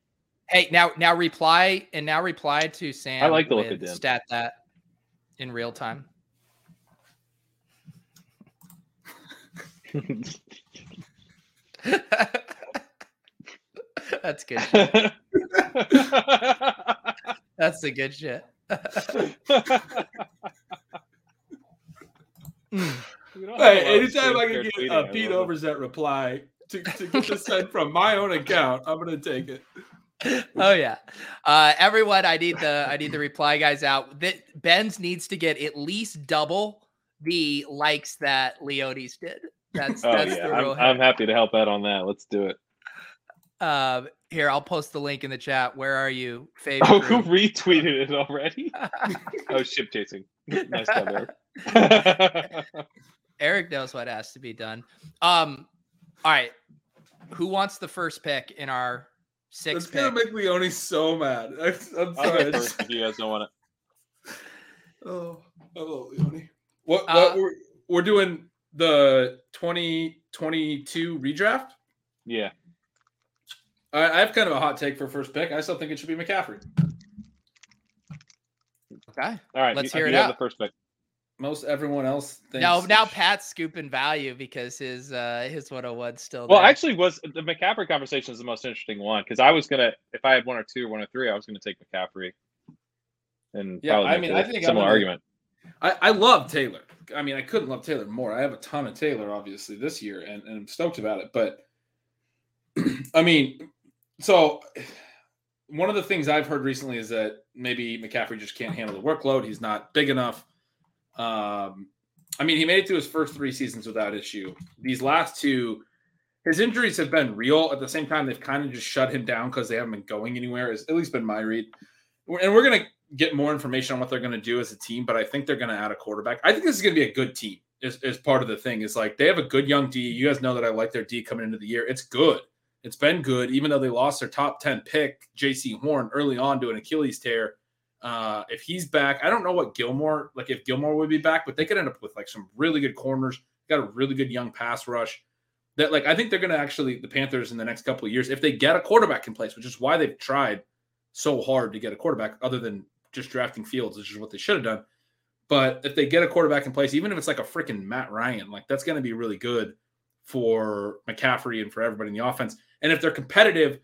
Hey, now now reply and now reply to Sam. I like the look of dim. Stat that in real time. [LAUGHS] [LAUGHS] That's good. shit. [LAUGHS] That's the good shit. We don't have a lot Hey, anytime I can get tweeting, a I Pete love it. Overzet reply to, to get this sent [LAUGHS] from my own account, I'm gonna take it. oh yeah. Uh, everyone, I need the I need the reply guys out. That Ben's needs to get at least double the likes that Leotis did. That's Oh that's yeah, the real. I'm, I'm happy to help out on that. Let's do it. Um, here, I'll post the link in the chat. Where are you, Fabe? [LAUGHS] Oh, who retweeted it already? [LAUGHS] Oh, ship chasing. Nice job, Eric. [LAUGHS] Eric knows what has to be done. Um, all right. Who wants the first pick in our six It's gonna pick? make Leone so mad. I, I'm I'll sorry. go first if you guys don't want it. Oh, hello, Leone. What? Uh, what we're, we're doing the 2022 redraft. Yeah. I, I have kind of a hot take for first pick. I still think it should be McCaffrey. Okay. All right. Let's you, hear you it have out. the first pick. Most everyone else thinks. Now, now Pat's scooping value because his uh his 101 still. Well, there. actually, was the McCaffrey conversation is the most interesting one because I was gonna, if I had one or two or one or three, I was gonna take McCaffrey. And Yeah, probably I mean, I think I'm similar gonna- argument. I, I love Taylor. I mean, I couldn't love Taylor more. I have a ton of Taylor, obviously, this year, and, and I'm stoked about it. But [CLEARS THROAT] I mean, so one of the things I've heard recently is that maybe McCaffrey just can't handle the workload. He's not big enough. Um, I mean, he made it through his first three seasons without issue. These last two, his injuries have been real. At the same time, they've kind of just shut him down because they haven't been going anywhere. Has at least been my read. And we're gonna get more information on what they're going to do as a team, but I think they're going to add a quarterback. I think this is going to be a good team. Is, is part of the thing. Is like they have a good young D. You guys know that I like their D coming into the year. It's good. It's been good, even though they lost their top ten pick, Jaycee Horn, early on to an Achilles tear. Uh, if he's back, I don't know what Gilmore like if Gilmore would be back, but they could end up with like some really good corners. Got a really good young pass rush. That like I think they're going to actually the Panthers in the next couple of years if they get a quarterback in place, which is why they've tried so hard to get a quarterback, other than just drafting Fields, which is what they should have done. But if they get a quarterback in place, even if it's like a freaking Matt Ryan, like that's going to be really good for McCaffrey and for everybody in the offense. And if they're competitive,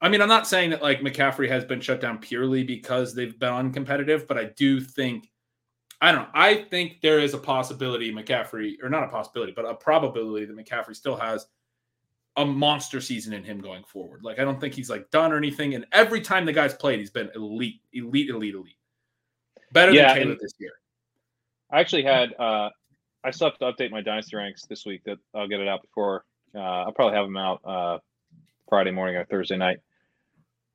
I mean, I'm not saying that like McCaffrey has been shut down purely because they've been uncompetitive, but I do think, I don't know, I think there is a possibility McCaffrey, or not a possibility, but a probability that McCaffrey still has a monster season in him going forward. Like, I don't think he's like done or anything. And every time the guy's played, he's been elite, elite, elite, elite. Better Yeah, than Taylor this year. I actually had, uh, I still have to update my dynasty ranks this week. That I'll get it out before. Uh, I'll probably have them out uh, Friday morning or Thursday night.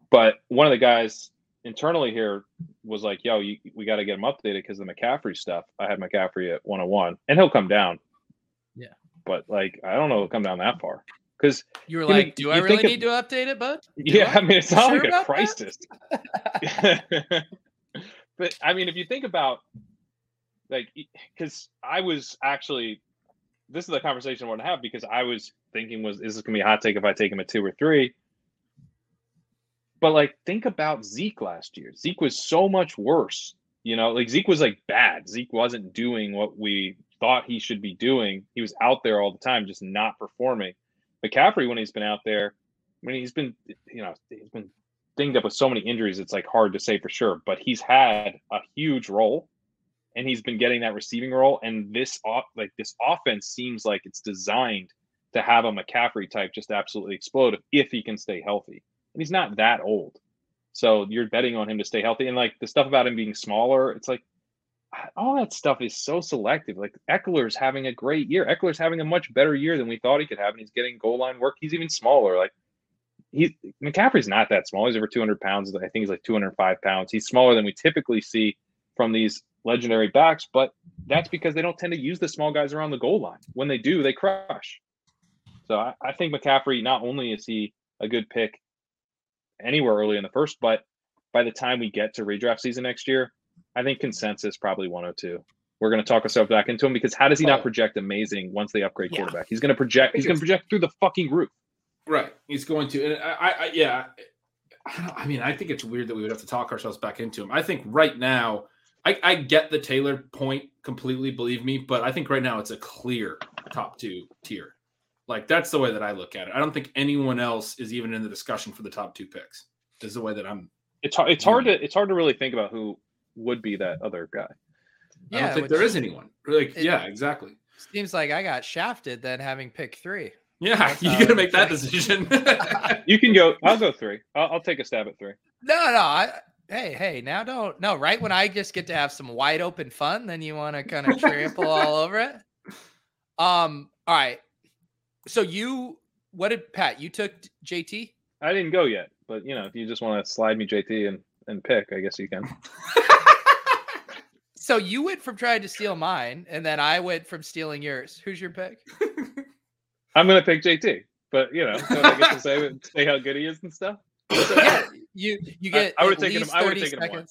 But one of the guys internally here was like, "Yo, you, we got to get him updated because the McCaffrey stuff." I had McCaffrey at 101, and he'll come down. Yeah. But like, I don't know, he'll come down that far because you were like, "Do I really think of- need to update it, bud?" [LAUGHS] yeah, I? I mean, it's not sure like a crisis. [LAUGHS] [LAUGHS] but I mean, if you think about like, because I was actually, this is the conversation I want to have because I was thinking, was is this gonna be a hot take if I take him at two or three? But like, think about Zeke last year. Zeke was so much worse. You know, like Zeke was like bad. Zeke wasn't doing what we thought he should be doing. He was out there all the time, just not performing. McCaffrey, when he's been out there, I mean, he's been, you know, he's been dinged up with so many injuries. It's like hard to say for sure, but he's had a huge role. and he's been getting that receiving role. And this off like this offense seems like it's designed to have a McCaffrey type just absolutely explode if, if he can stay healthy. And he's not that old. So you're betting on him to stay healthy. And like the stuff about him being smaller, it's like all that stuff is so selective. Like Ekeler's having a great year. Ekeler's having a much better year than we thought he could have, and he's getting goal line work. He's even smaller. Like he McCaffrey's not that small. He's over 200 pounds. I think he's like 205 pounds. He's smaller than we typically see from these legendary backs, but that's because they don't tend to use the small guys around the goal line. When they do, they crush. So I, I think McCaffrey not only is he a good pick anywhere early in the first, but by the time we get to redraft season next year, I think consensus probably 102. We're going to talk ourselves back into him because how does he not oh. project amazing once they upgrade yeah. quarterback? He's going to project. He's going to project through the fucking roof. Right. He's going to. And I, I yeah. I mean, I think it's weird that we would have to talk ourselves back into him. I think right now, I, I get the Taylor point completely, believe me, but I think right now it's a clear top two tier. Like that's the way that I look at it. I don't think anyone else is even in the discussion for the top two picks. Is the way that I'm. It's hard. It's hard mm. to. It's hard to really think about who would be that other guy. Yeah, I don't think there is anyone. Like, it, yeah, exactly. Seems like I got shafted then having pick three. Yeah, [LAUGHS] you got to make that decision. [LAUGHS] you can go. I'll go three. I'll, I'll, take a stab at three. No, no. I, hey, hey, now don't. No, right when I just get to have some wide open fun, then you want to kind of [LAUGHS] trample all over it. Um. All right. So you, what did Pat? You took JT. I didn't go yet, but you know, if you just want to slide me JT and and pick, I guess you can. [LAUGHS] so you went from trying to steal mine, and then I went from stealing yours. Who's your pick? [LAUGHS] I'm gonna pick JT, but you know, don't I get to say, [LAUGHS] say how good he is and stuff? Yeah, you you get. I, I would have taken him. I would have taken him one.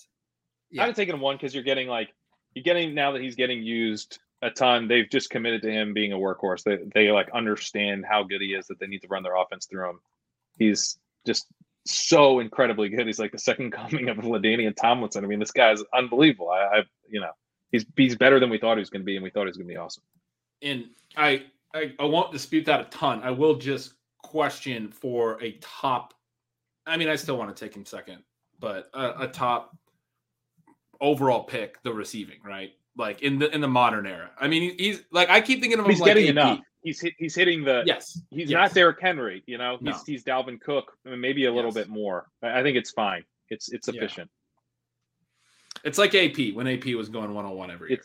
Yeah. I would have taken him one because you're getting like you're getting now that he's getting used a ton. They've just committed to him being a workhorse. They they like understand how good he is that they need to run their offense through him. He's just so incredibly good. He's like the second [LAUGHS] coming of LaDainian Tomlinson. I mean, this guy's unbelievable. I, I you know, he's he's better than we thought he was going to be, and we thought he was going to be awesome. And I, I I won't dispute that a ton. I will just question for a top. I mean, I still want to take him second, but a, a top overall pick, the receiving, right? Like in the in the modern era. I mean, he's like I keep thinking of him. He's like getting AP. enough he's hit, he's hitting the yes. He's yes. not Derrick Henry, you know. He's no. he's Dalvin Cook, maybe a little yes. bit more. I think it's fine. It's it's efficient. Yeah. It's like AP when AP was going one on one every year.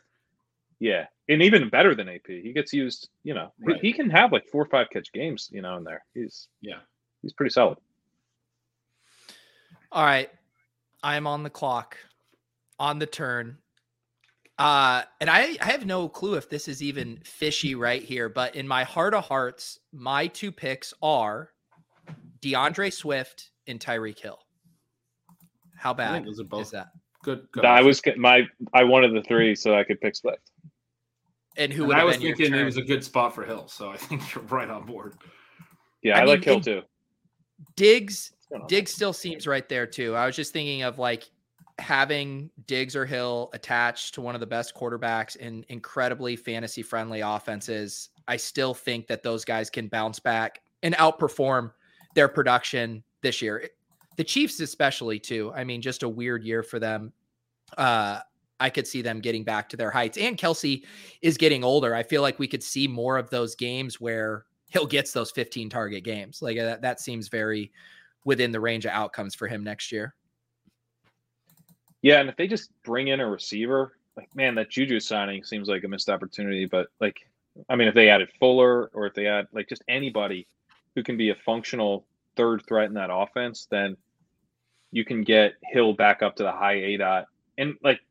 Yeah, and even better than AP. He gets used. You know, right. he, he can have like four or five catch games. You know, in there. He's yeah, he's pretty solid. All right, I am on the clock, on the turn. Uh, and I, I have no clue if this is even fishy right here, but in my heart of hearts, my two picks are D'Andre Swift and Tyreek Hill. How bad those are both is that? Good. good I was my I wanted the three so I could pick Swift. And who? And I was thinking it was a good spot for Hill, so I [LAUGHS] think you're right on board. Yeah, I, I mean, like Hill too. Diggs, Diggs still seems right there too. I was just thinking of like having Diggs or Hill attached to one of the best quarterbacks in incredibly fantasy friendly offenses, I still think that those guys can bounce back and outperform their production this year. The Chiefs, especially, too. I mean, just a weird year for them. Uh, I could see them getting back to their heights. And Kelce is getting older. I feel like we could see more of those games where Hill gets those 15 target games. Like that, that seems very within the range of outcomes for him next year. Yeah, and if they just bring in a receiver, like man, that Juju signing seems like a missed opportunity. But like, I mean, if they added Fuller or if they add like just anybody who can be a functional third threat in that offense, then you can get Hill back up to the high A dot. And like,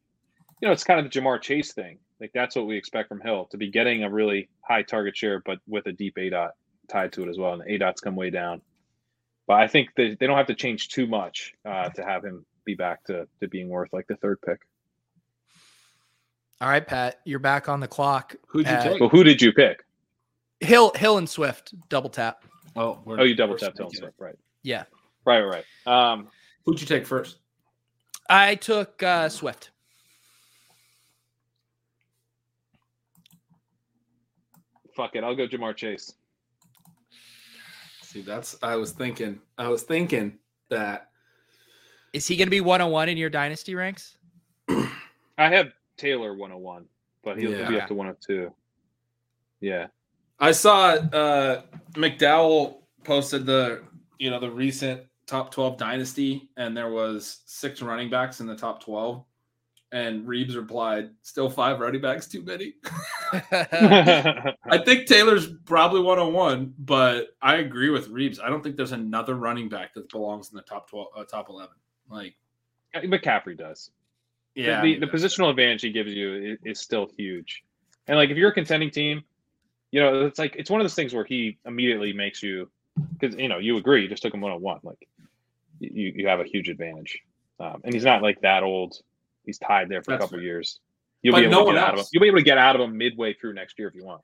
you know, it's kind of the Ja'Marr Chase thing. Like that's what we expect from Hill to be getting a really high target share, but with a deep A dot tied to it as well. And the A dots come way down. But I think they, they don't have to change too much uh, to have him be back to to being worth like the third pick. All right, Pat, you're back on the clock. Who'd you take? Well, who did you pick? Hill, Hill, and Swift double tap. Oh, oh, you double tap Hill and Swift, right? Yeah, right, right. Um, who'd you take first? I took uh, Swift. Fuck it, I'll go Ja'Marr Chase. See, that's I was thinking. I was thinking that is he going to be one on one in your dynasty ranks? I have Taylor 101, but he'll Yeah. be up to 102. Yeah. I saw uh, McDowell posted the you know the recent top twelve dynasty, and there was six running backs in the top twelve, and Reeves replied, "Still five running backs too many." [LAUGHS] I think Taylor's probably one on one, but I agree with Reeves. I don't think there's another running back that belongs in the top twelve, uh, top eleven. Like, McCaffrey does. Yeah, I the, the positional advantage he gives you is, is still huge. And like if you're a contending team, you know, it's like it's one of those things where he immediately makes you because you know, you agree, you just took him one on one. Like you you have a huge advantage. Um, and he's not like that old. He's tied there for That's a couple fair. years. You'll But be able no to one get out of him. else. You'll be able to get out of him midway through next year if you want.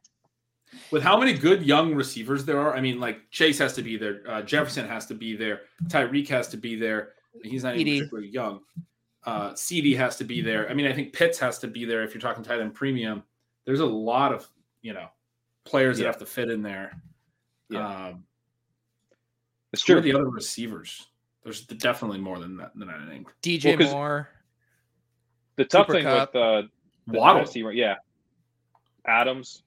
with how many good young receivers there are, I mean, like Chase has to be there, uh, Jefferson has to be there, Tyreek has to be there. He's not even CeeDee. particularly young. Uh, CeeDee has to be there. I mean, I think Pitts has to be there if you're talking tight end premium. There's a lot of you know players that have to fit in there. Yeah. Um, It's true. the other receivers? There's definitely more than that than I named. DJ Well, 'cause- Moore. The tough Cooper thing Kupp. with uh, the Waddle, NFC yeah, Adams.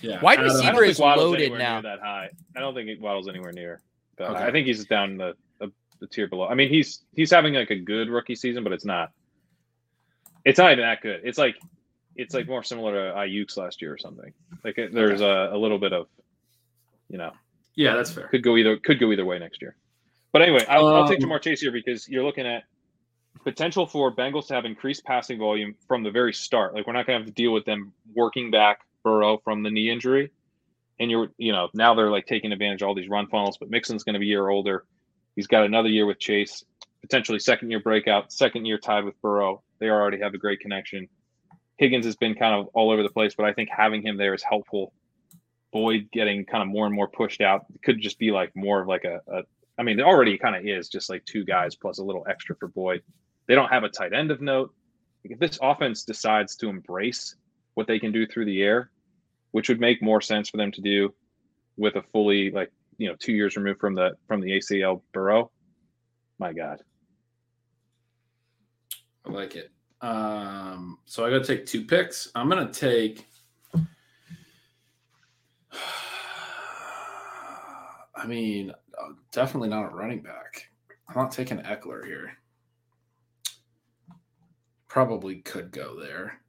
yeah, Wide receiver don't think is Waddle's loaded now. That high. I don't think Waddle's anywhere near. That Okay. I think he's down the, the tier below. I mean, he's he's having like a good rookie season, but it's not. It's not even that good. It's like it's like more similar to Aiyuk's last year or something. Like it, there's a, a little bit of, you know, Yeah, that's fair. could go either could go either way next year. But anyway, I'll, I'll take Um, Ja'Marr Chase here because you're looking at potential for Bengals to have increased passing volume from the very start. Like we're not going to have to deal with them working back Burrow from the knee injury, and you're you know now they're like taking advantage of all these run funnels. But Mixon's going to be a year older. He's got another year with Chase, potentially second year breakout, second year tied with Burrow. They already have a great connection. Higgins has been kind of all over the place, but I think having him there is helpful. Boyd getting kind of more and more pushed out could just be like more of like a, a I mean, it already kind of is just like two guys plus a little extra for Boyd. They don't have a tight end of note. If this offense decides to embrace what they can do through the air, which would make more sense for them to do with a fully like you know two years removed from the from the ACL Burrow, my God, I like it. Um, so I got to take two picks. I'm gonna take. [SIGHS] I mean, uh, definitely not a running back. I'm not taking Ekeler here. Probably could go there.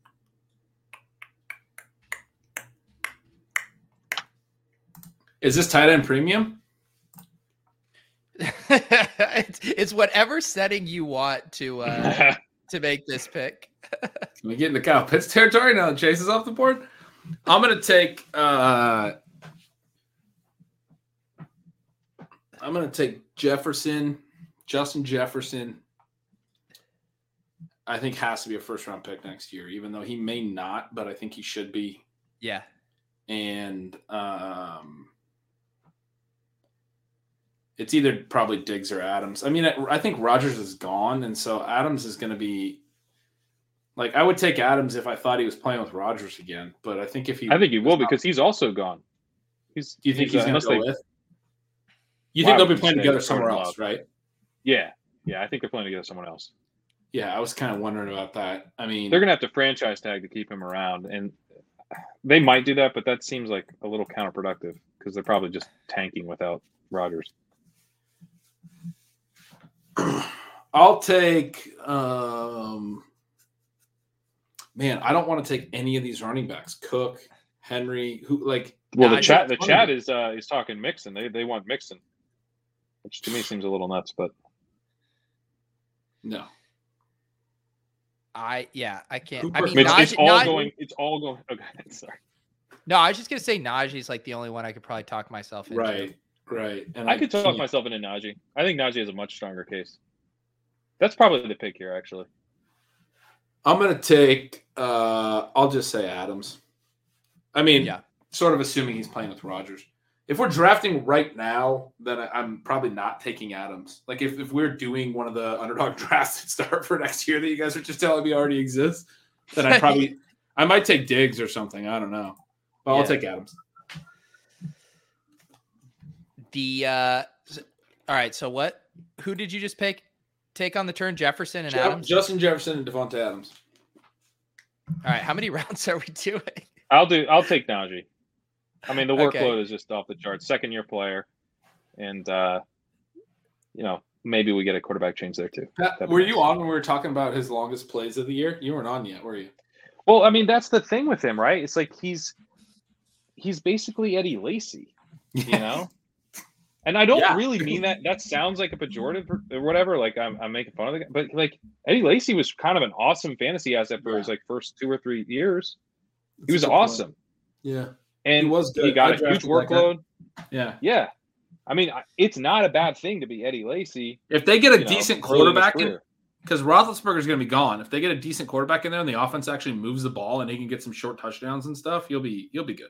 Is this tight end premium? [LAUGHS] it's, it's whatever setting you want to uh, [LAUGHS] to make this pick. Can we get into Kyle Pitts territory now? that Chase is off the board. I'm gonna take. uh I'm gonna take Jefferson, Justin Jefferson. I think has to be a first round pick next year, even though he may not, but I think he should be. Yeah. And um it's either probably Diggs or Adams. I mean, I, I think Rodgers is gone, and so Adams is going to be like I would take Adams if I thought he was playing with Rodgers again. But I think if he, I think he will because he's also gone. He's do you think he's, he's, going to go with? You think they'll be playing together somewhere else, Love? right? yeah, yeah. I think they're playing together someone else. Yeah, I was kind of wondering about that. I mean, They're gonna have to franchise tag to keep him around, and they might do that, but that seems like a little counterproductive because they're probably just tanking without Rodgers. [CLEARS THROAT] I'll take. um Man, I don't want to take any of these running backs. Cook, Henry, who like Well, the I chat, the chat is uh, is talking Mixon. They they want Mixon, which to me seems a little nuts. But no. I yeah, I can't. I mean, it's, Najee, it's all Najee- going. It's all going. [LAUGHS] Okay, sorry. No, I was just gonna say Najee's like the only one I could probably talk myself into. Right, right. And I could talk can't- myself into Najee. I think Najee is a much stronger case. That's probably the pick here, actually. I'm gonna take. uh I'll just say Adams. I mean, Yeah. sort of assuming he's playing with Rodgers. If we're drafting right now, then I- I'm probably not taking Adams. Like if, if we're doing one of the underdog [LAUGHS] drafts that start for next year that you guys are just telling me already exists, then I probably [LAUGHS] I might take Diggs or something. I don't know. But I'll take Adams. The uh all right, so what who did you just pick take on the turn? Jefferson and Jeff- Adams? Justin Jefferson and Davante Adams. All right, how many [LAUGHS] rounds are we doing? I'll do. I'll take Najee. I mean, the workload Okay. is just off the charts. Second year player, and uh, you know maybe we get a quarterback change there too. Pat, That'd were nice. you on when we were talking about his longest plays of the year? You weren't on yet, were you? Well, I mean that's the thing with him, right? It's like he's he's basically Eddie Lacy, you [LAUGHS] know. And I don't Yeah. really mean that. That sounds like a pejorative or- or whatever. Like I'm, I'm making fun of the guy, but like Eddie Lacy was kind of an awesome fantasy asset for his like first two or three years. He was awesome, Yeah. and was he got I a huge drafted that workload. Yeah. Yeah, I mean it's not a bad thing to be Eddie Lacy. If they get a you know, decent early in his quarterback in, career. because Roethlisberger's going to be gone. If they get a decent quarterback in there and the offense actually moves the ball and he can get some short touchdowns and stuff, you'll be you'll be good.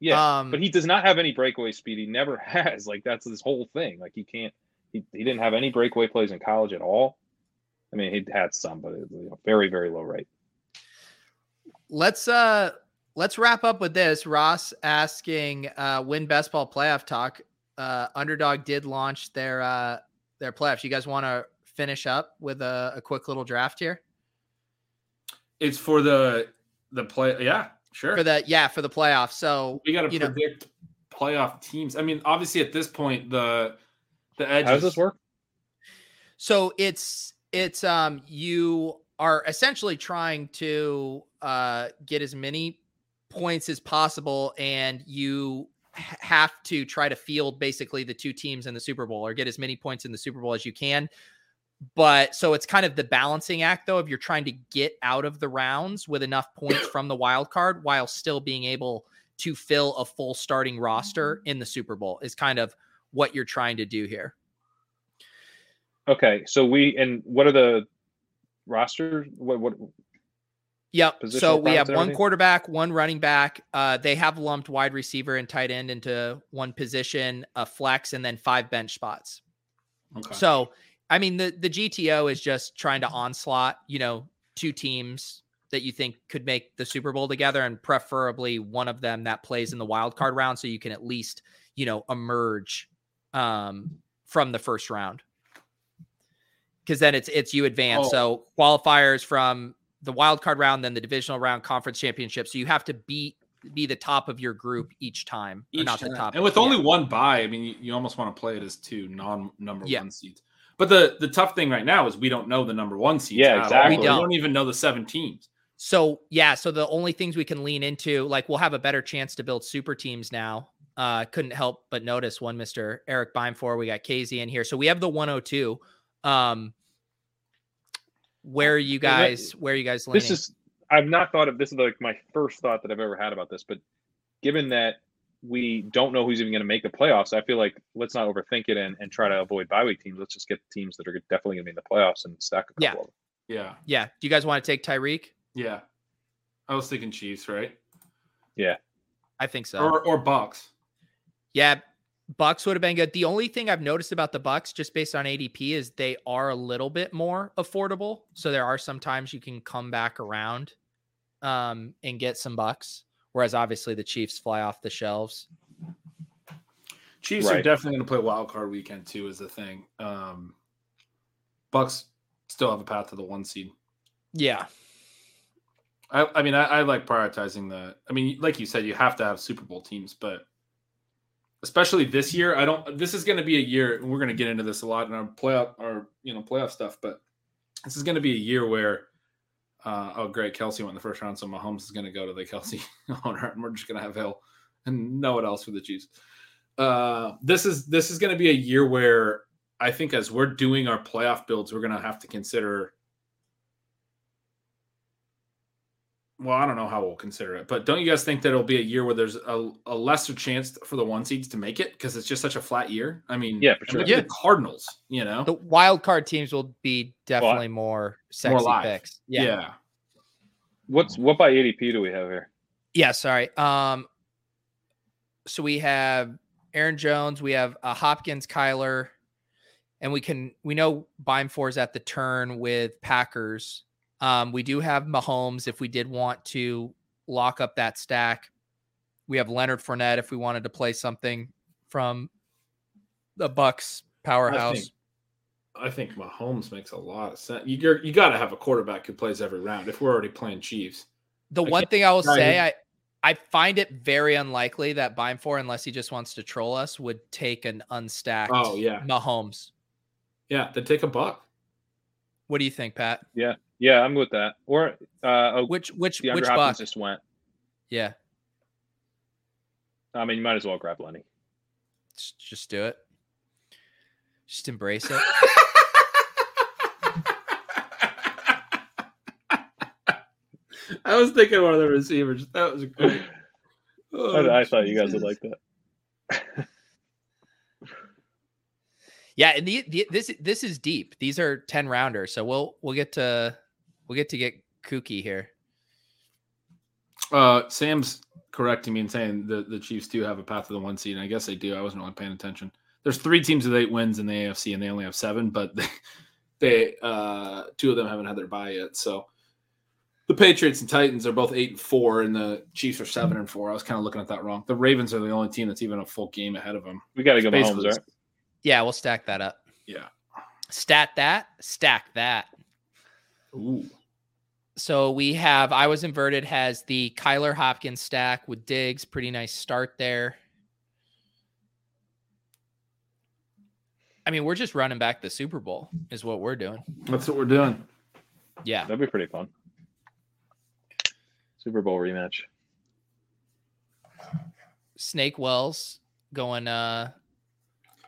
Yeah, Um, but he does not have any breakaway speed. He never [LAUGHS] has. Like that's his whole thing. Like he can't. He, he didn't have any breakaway plays in college at all. I mean, he had some, but it, you know, very very low rate. let's uh let's wrap up with this. Ross asking uh win best ball playoff talk. Uh underdog did launch their uh their playoffs. You guys want to finish up with a, a quick little draft here? It's for the the play. Yeah, sure. For the yeah, for the playoffs. So we got to you know- predict playoff teams. I mean, obviously at this point the the edge. How does this work? So it's it's um you are essentially trying to uh get as many points as possible and you have to try to field basically the two teams in the Super Bowl or get as many points in the Super Bowl as you can. But so it's kind of the balancing act though if you're trying to get out of the rounds with enough points from the wild card while still being able to fill a full starting roster in the Super Bowl is kind of what you're trying to do here. Okay, so we and what are the roster? What what? Yep. Positional So we have one quarterback, one running back. Uh, they have lumped wide receiver and tight end into one position, a flex, and then five bench spots. Okay. So, I mean, the the GTO is just trying to onslaught, you know, two teams that you think could make the Super Bowl together, and preferably one of them that plays in the wild card round, so you can at least, you know, emerge um, from the first round. Because then it's it's you advance. Oh. So qualifiers from the wild card round, then the divisional round, conference championship. So you have to beat be the top of your group each time, Each not the top. And with only one buy, I mean, you, you almost want to play it as two non number Yeah. one seeds. But the the tough thing right now is we don't know the number one seeds. Yeah, at exactly. We We don't. don't even know the seven teams. So yeah, so the only things we can lean into, like we'll have a better chance to build super teams now. Uh couldn't help but notice one Mr. Eric Beimfor. We got KZ in here. So we have the 102. Um where are you guys where are you guys leaning? This is I've not thought of this is like my first thought that I've ever had about this, but given that we don't know who's even going to make the playoffs, I feel like let's not overthink it and, and try to avoid bye week teams. Let's just get teams that are definitely going to be in the playoffs and stack a couple Yeah. of them. Yeah. yeah. Do you guys want to take Tyreek? Yeah. I was thinking Chiefs, right? Yeah. I think so. Or or Bucs. Yeah, Bucs would have been good. The only thing I've noticed about the Bucs, just based on ADP, is they are a little bit more affordable. So there are some times you can come back around um, and get some bucks. Whereas obviously the Chiefs fly off the shelves. Chiefs are definitely going to play wild card weekend too. Is the thing. Um, Bucs still have a path to the one seed. Yeah. I, I mean, I, I like prioritizing the. I mean, like you said, you have to have Super Bowl teams, but especially this year, I don't. This is going to be a year, and we're going to get into this a lot in our playoff, our you know playoff stuff. But this is going to be a year where, uh, oh, great, Kelce went in the first round, so Mahomes is going to go to the Kelce [LAUGHS] owner, and we're just going to have Hill and no one else for the Chiefs. Uh, this is this is going to be a year where I think as we're doing our playoff builds, we're going to have to consider well, I don't know how we'll consider it, but don't you guys think that it'll be a year where there's a, a lesser chance for the one seeds to make it because it's just such a flat year? I mean, Yeah, for sure. look at the Cardinals, you know, The wild card teams will be definitely more sexy live. picks. yeah. Yeah. What's what by ADP do we have here? Yeah, sorry. Um, so we have Aaron Jones, we have uh, Hopkins, Kyler, and we can we know Beimfor is at the turn with Packers. Um, we do have Mahomes if we did want to lock up that stack. We have Leonard Fournette if we wanted to play something from the Bucs I powerhouse. think I think Mahomes makes a lot of sense. You you got to have a quarterback who plays every round. If we're already playing Chiefs, the I one thing I will say, to- I I find it very unlikely that Beimfor, unless he just wants to troll us, would take an unstacked Oh, yeah. Mahomes. yeah, they take a buck. What do you think, Pat? Yeah, I'm with that. Or uh, oh, Which which DeAndre which Hopkins buck? just went. Yeah, I mean, you might as well grab Lenny. just, just do it. Just embrace it. I was thinking one of the receivers. That was great. Oh, I, I thought you guys would like that. Yeah, and the, the this this is deep. These are ten rounders, so we'll we'll get to we'll get to get kooky here. Uh, Sam's correcting me and saying the, the Chiefs do have a path to the one seed. And I guess they do. I wasn't really paying attention. There's three teams with eight wins in the AFC, and they only have seven, but they, [LAUGHS] they uh, two of them haven't had their bye yet. So the Patriots and Titans are both eight and four, and the Chiefs are seven and four. I was kind of looking at that wrong. The Ravens are the only team that's even a full game ahead of them. We got to go Mahomes, Basically, right? Yeah, we'll stack that up. Yeah. Stat that, stack that. Ooh. So we have I was inverted has the Kyler Hopkins stack with Diggs. Pretty nice start there. I mean, we're just running back the Super Bowl, is what we're doing. That's what we're doing. Yeah. That'd be pretty fun. Super Bowl rematch. Snake Wells going uh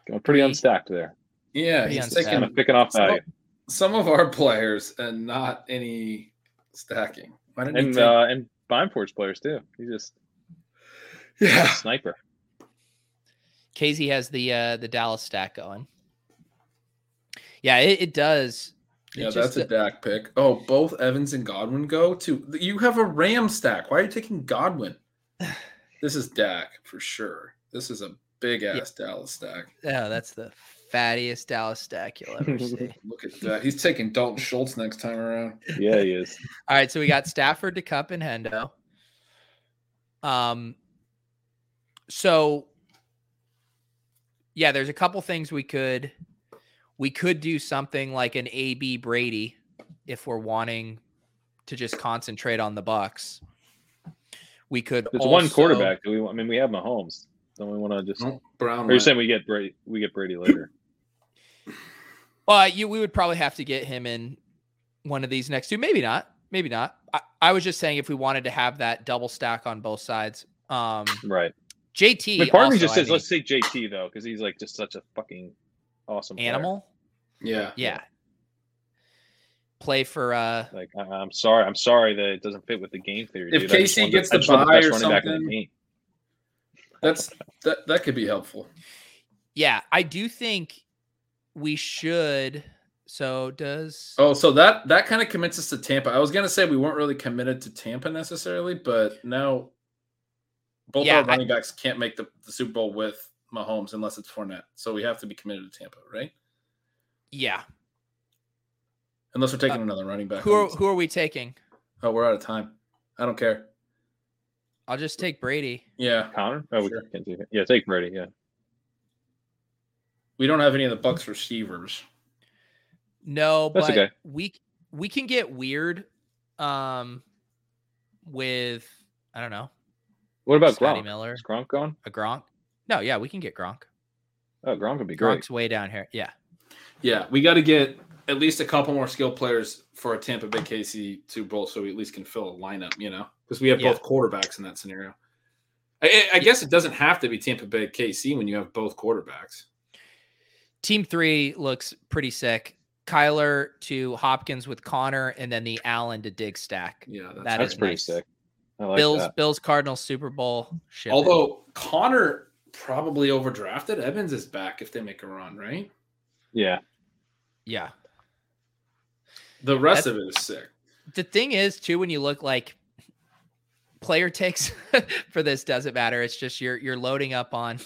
Going pretty Pretty- unstacked there. Yeah, Pretty he's unstacked. Kind of picking off some, value. some of our players and not any stacking. Why didn't he And take- uh, and Beimfort's players too. He just [LAUGHS] a yeah. sniper. Casey has the uh the Dallas stack going. Yeah, it, it does. It Yeah, just- that's a Dak pick. Oh, both Evans and Godwin go to. You have a Ram stack. Why are you taking Godwin? [SIGHS] This is Dak for sure. This is a big ass Dallas stack. Yeah, that's the fattiest Dallas stack you'll ever [LAUGHS] see. Look at that. He's taking Dalton Schultz next time around. Yeah, he is. [LAUGHS] All right, so we got Stafford to Kupp and Hendo. Um, so yeah, there's a couple things we could we could do something like an AB Brady if we're wanting to just concentrate on the Bucs. We could. There's one quarterback. Do we? I mean, we have Mahomes. Don't we want to just? Brown. Or you're saying we get Brady? We get Brady later. Well, you we would probably have to get him in one of these next two. Maybe not. Maybe not. I, I was just saying if we wanted to have that double stack on both sides. Um, Right. JT. I mean, part me also, just I says, mean, let's take JT though, because he's like just such a fucking awesome player. animal. yeah. Yeah. Play for uh Like I, I'm sorry, I'm sorry that it doesn't fit with the game theory. If dude. I just KC gets I the just want or running back in the something. That's that. That could be helpful. yeah, I do think we should so does Oh, so that that kind of commits us to Tampa. I was gonna say we weren't really committed to Tampa necessarily, but now both Yeah, our running backs can't make the, the Super Bowl with Mahomes unless it's Fournette. So we have to be committed to Tampa, right? yeah. Unless we're taking another running back. Uh, Who are who are we taking? Oh, we're out of time. I don't care. I'll just take Brady. Yeah, Connor? Oh, Sure. we can't do it. Yeah, take Brady. Yeah. We don't have any of the Bucs receivers. No, That's but okay. we we can get weird um with I don't know, What about Scotty Gronk? Miller, Is Gronk gone? a Gronk. No, yeah, we can get Gronk. Oh, Gronk would be great. Gronk's way down here. Yeah. Yeah, we got to get at least a couple more skill players for a Tampa Bay KC Super Bowl, so we at least can fill a lineup. You know, because we have Yeah. both quarterbacks in that scenario. I, I- I guess it doesn't have to be Tampa Bay KC when you have both quarterbacks. Team three looks pretty sick. Kyler to Hopkins with Conner, and then the Allen to Dig stack. Yeah, that's, That That's is pretty nice. sick. I like Bills, that. Bills, Cardinals, Super Bowl. Ship it. Although Conner probably overdrafted, Evans is back if they make a run, right? Yeah. yeah. The rest That's- of it is sick. The thing is, too, when you look like player takes [LAUGHS] for this doesn't matter. It's just you're you're loading up on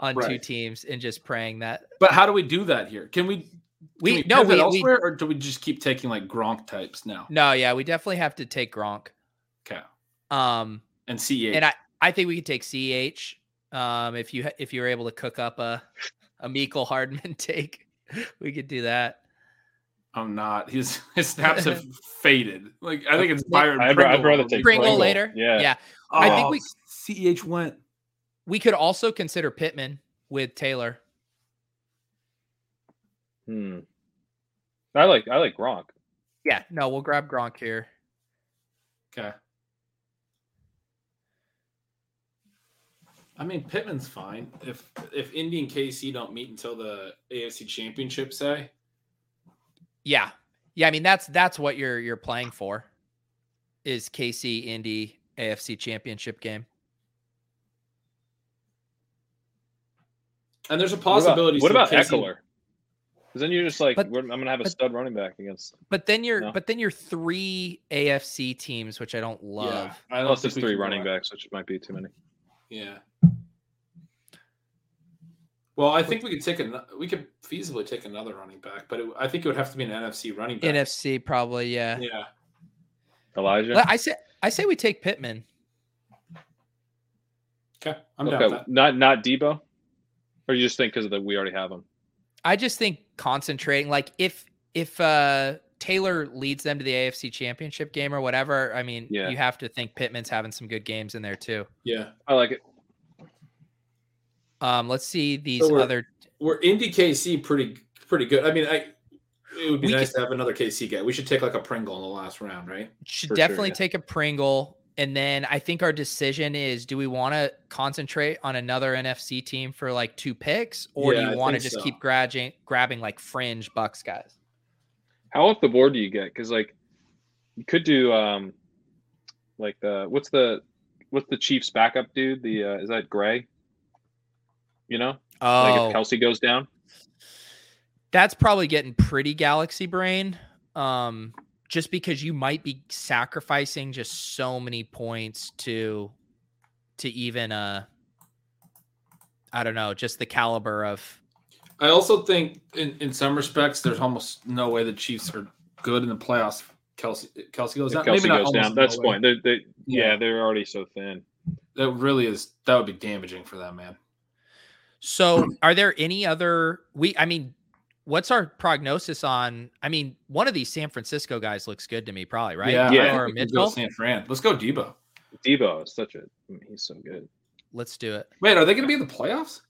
on two teams and just praying that But how do we do that here? Can we? Can we, we, no pivot we, we elsewhere, or do we just keep taking like Gronk types now? no yeah we definitely have to take Gronk. Okay, Um, and CH. and I I think we could take Ch. Um, if you if you were able to cook up a a Mecole Hardman [LAUGHS] take. we could do that. I'm not. His his snaps have [LAUGHS] faded. Like I think it's Byron. I'd, Pringle I'd rather take Pringle Pringle. later. Yeah. Yeah. I think Oh, we- Ceh went. We could also consider Pittman with Taylor. Hmm. I like I like Gronk. Yeah. No, we'll grab Gronk here. Okay. I mean, Pittman's fine. If if Indy and KC don't meet until the AFC Championship, say Yeah. Yeah, I mean that's that's what you're you're playing for. Is KC Indy AFC championship game. And there's a What about, possibility. what about KC Ekeler? Because then you're just like, But- we're- I'm gonna have a but- stud running back against. But then you're No. but then you're three AFC teams, which I don't love. Yeah, I don't Plus, think there's three running out. backs, which might be too many. Yeah. Well, I think we could take a we could feasibly take another running back, but it, I think it would have to be an NFC running back. NFC probably, yeah. Yeah. Elijah. I say I say we take Pittman. Okay, I'm down okay, with that. not not Deebo, or you just think because of the we already have them? I just think concentrating like if if uh Taylor leads them to the AFC championship game or whatever, I mean, Yeah. you have to think Pittman's having some good games in there too. Yeah, I like it. Um, let's see these So we're- other we're Indy KC pretty pretty good. I mean, I it would be We nice to have another KC guy. We should take like a Pringle in the last round, right? should For sure, definitely yeah. take a Pringle. And then I think our decision is do we want to concentrate on another NFC team for like two picks, or Yeah, do you want to just so. keep grabbing grabbing like fringe Bucs guys? How off the board do you get? Because like, you could do um, like the what's the what's the Chiefs backup dude? The uh, is that Gray? You know, like Oh, if Kelce goes down. that's probably getting pretty galaxy brain. Um, just because you might be sacrificing just so many points to to even uh I don't know, just the caliber of I also think in, in some respects, there's almost no way the Chiefs are good in the playoffs. Kelce Kelce goes down. Kelce Maybe not goes down. That's no the way. point. They, they, yeah. Yeah. they're already so thin. That really is that would be damaging for them, man. So, are there any other we I mean, what's our prognosis on I mean, one of these San Francisco guys looks good to me probably, right? Yeah, Yeah. Or think go Mitchell? San Fran. Let's go Deebo. Deebo is such a. I mean, he's so good. Let's do it. Wait, are they going to be in the playoffs?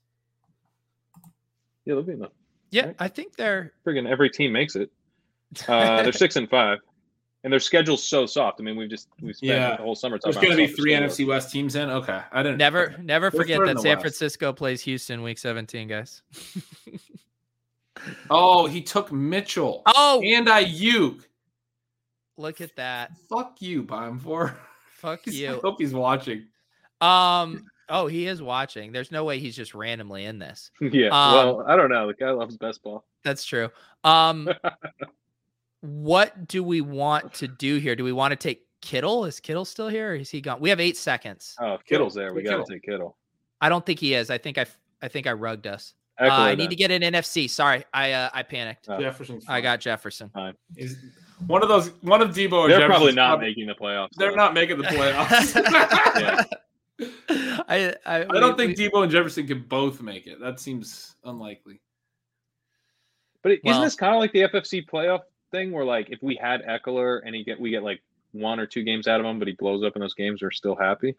Yeah, they'll be in the Yeah, Right. I think they're friggin' every team makes it. Uh, they're [LAUGHS] six and five, and their schedule's so soft. I mean, we've just we spent Yeah. the whole summer talking There's about going to be three schedule NFC West teams in. Okay, I didn't never okay. never They're forget that San West. Francisco plays Houston week 17, guys. [LAUGHS] Oh, he took Mitchell oh, and Aiyuk. look at that. Fuck you, Bime for. Fuck [LAUGHS] I you. hope he's watching. Um. Oh, he is watching. There's no way he's just randomly in this. [LAUGHS] yeah. Um, well, I don't know. The guy loves best ball. That's true. Um. [LAUGHS] what do we want to do here? Do we want to take Kittle? Is Kittle still here? Or is he gone? We have eight seconds. Oh, if Kittle's there. We Take got to take Kittle. I don't think he is. I think I. I think I rugged us. Uh, I need to get an NFC. Sorry, I uh, I panicked. Oh. Jefferson's. I got Jefferson. He's one of those. One of Deebo. Or They're Jefferson's probably not prob- making the playoffs. They're though. not making the playoffs. Yeah. [LAUGHS] [LAUGHS] I I, I don't think Deebo and Jefferson can both make it. That seems unlikely. But isn't this kind of like the FFPC playoff thing, where like if we had Ekeler and he get we get like one or two games out of him, but he blows up in those games, we're still happy.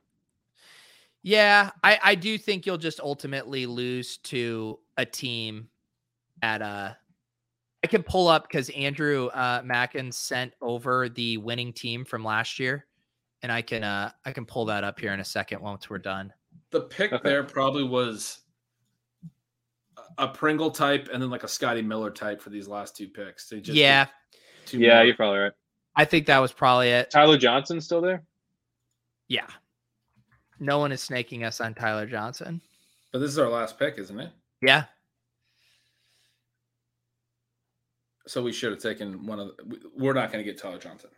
Yeah, I, I do think you'll just ultimately lose to a team at uh I can pull up because Andrew uh Mackin sent over the winning team from last year. And I can uh I can pull that up here in a second once we're done. The pick Okay. there probably was a- a Pringle type and then like a Scotty Miller type for these last two picks. They just yeah, two Yeah, more. you're probably right. I think that was probably it. Tyler Johnson still there. Yeah. No one is snaking us on Tyler Johnson. But this is our last pick, isn't it? Yeah. So we should have taken one of. The, we- we're not going to get Tyler Johnson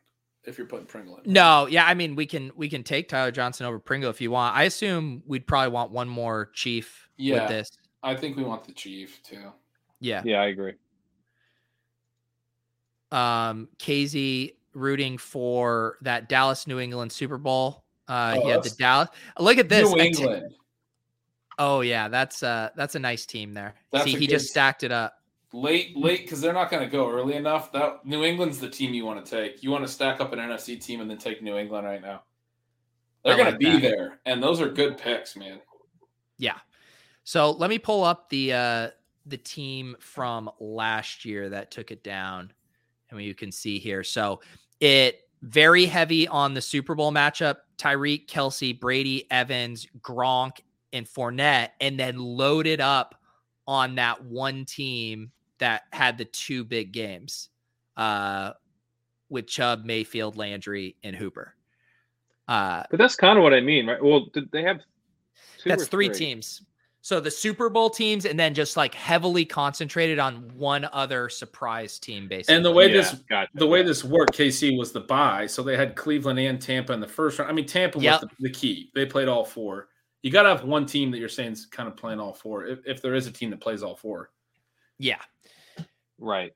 if you're putting Pringle in. No, yeah, I mean we can we can take Tyler Johnson over Pringle if you want. I assume we'd probably want one more chief Yeah. with this. I think we want the Chief too. Yeah. Yeah, I agree. um KZ rooting for that Dallas New England Super Bowl. Uh Oh, he had the Dallas. Look at this. New I t- England. Oh yeah, that's uh that's a nice team there. That's See, he just stacked it up. late, late because they're not going to go early enough. That New England's the team you want to take. You want to stack up an NFC team and then take New England right now. They're going to be that. there, and those are good picks, man. Yeah. So let me pull up the uh the team from last year that took it down, and you can see here. So it very heavy on the Super Bowl matchup: Tyreek, Kelce, Brady, Evans, Gronk, and Fournette, and then loaded up on that one team that had the two big games uh, with Chubb, Mayfield, Landry, and Hooper. Uh, but that's kind of what I mean, right? Well, did they have that's three, three teams. So the Super Bowl teams, and then just like heavily concentrated on one other surprise team, basically. And the way yeah, this gotcha. the way this worked, KC was the bye, so they had Cleveland and Tampa in the first round. I mean, Tampa yep. was the, the, key; they played all four. You got to have one team that you're saying is kind of playing all four, if, if there is a team that plays all four. Yeah, right.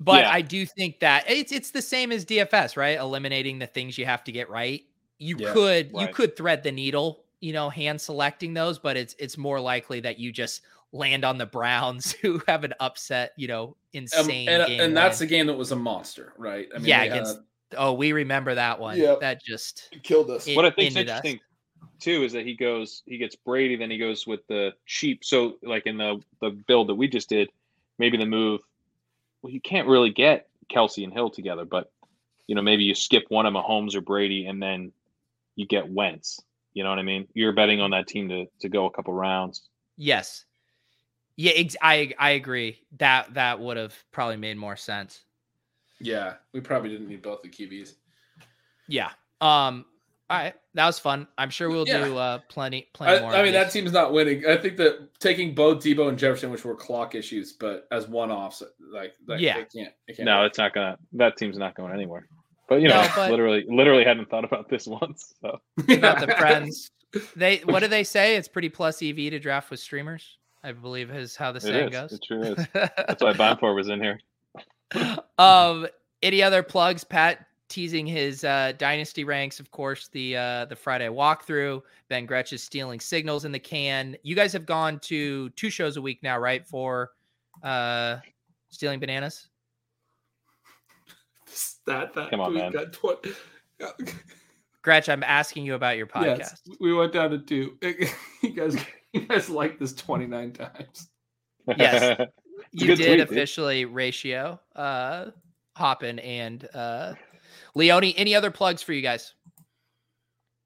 But yeah. I do think that it's it's the same as DFS, right? Eliminating the things you have to get right. You yeah, could right. you could thread the needle, you know, hand selecting those, but it's it's more likely that you just land on the Browns [LAUGHS] who have an upset, you know, insane um, and, and that's a game that was a monster, right? I mean, yeah, against had... oh, we remember that one. Yeah, that just it killed us. It, what I think is interesting us. Too is that he goes, he gets Brady, then he goes with the cheap. So like in the the build that we just did, maybe the move well, you can't really get Kelce and Hill together, but you know, maybe you skip one of Mahomes or Brady and then you get Wentz. You know what I mean? You're betting on that team to to go a couple rounds. Yes. Yeah, ex- I I agree. That that would have probably made more sense. Yeah, we probably didn't need both the QBs. Yeah. Um all right, that was fun. I'm sure we'll yeah. do uh, plenty, plenty I, more. I mean, that team's not winning. I think that taking both Deebo, and Jefferson, which were clock issues, but as one offs, like, like yeah, they can't, they can't. No, it's not gonna. That team's not going anywhere. But you know, no, but, literally, literally hadn't thought about this [LAUGHS] once. So about the [LAUGHS] friends, they what do they say? It's pretty plus EV to draft with streamers. I believe is how the saying goes. It sure is. [LAUGHS] That's why Bonfor was in here. um, any other plugs, Pat? Teasing his uh, dynasty ranks. Of course, the uh, the Friday walkthrough. Ben Gretch is stealing signals in the can. You guys have gone to two shows a week now, right? For uh, stealing bananas. [LAUGHS] That that come on, man. Got tw- [LAUGHS] Gretch, I'm asking you about your podcast. Yes, we went down to two. [LAUGHS] you guys, you guys like this 29 times. Yes, you did tweet, officially dude. ratio. Uh, Hoppin and uh, Leone, any other plugs for you guys?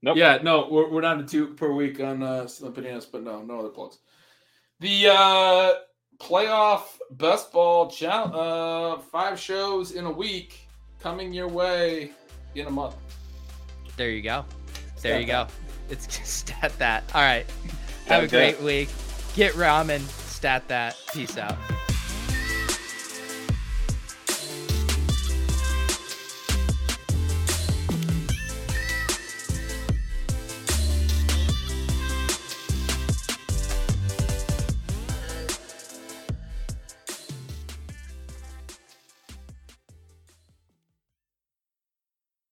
Nope. Yeah, no, we're, we're down to two per week on uh, Bananas, but no, no other plugs. The uh, playoff best ball challenge, uh, five shows in a week coming your way in a month. There you go. There stat you that. go. It's [LAUGHS] stat that. All right. Have a great week. Get ramen. Stat that. Peace out.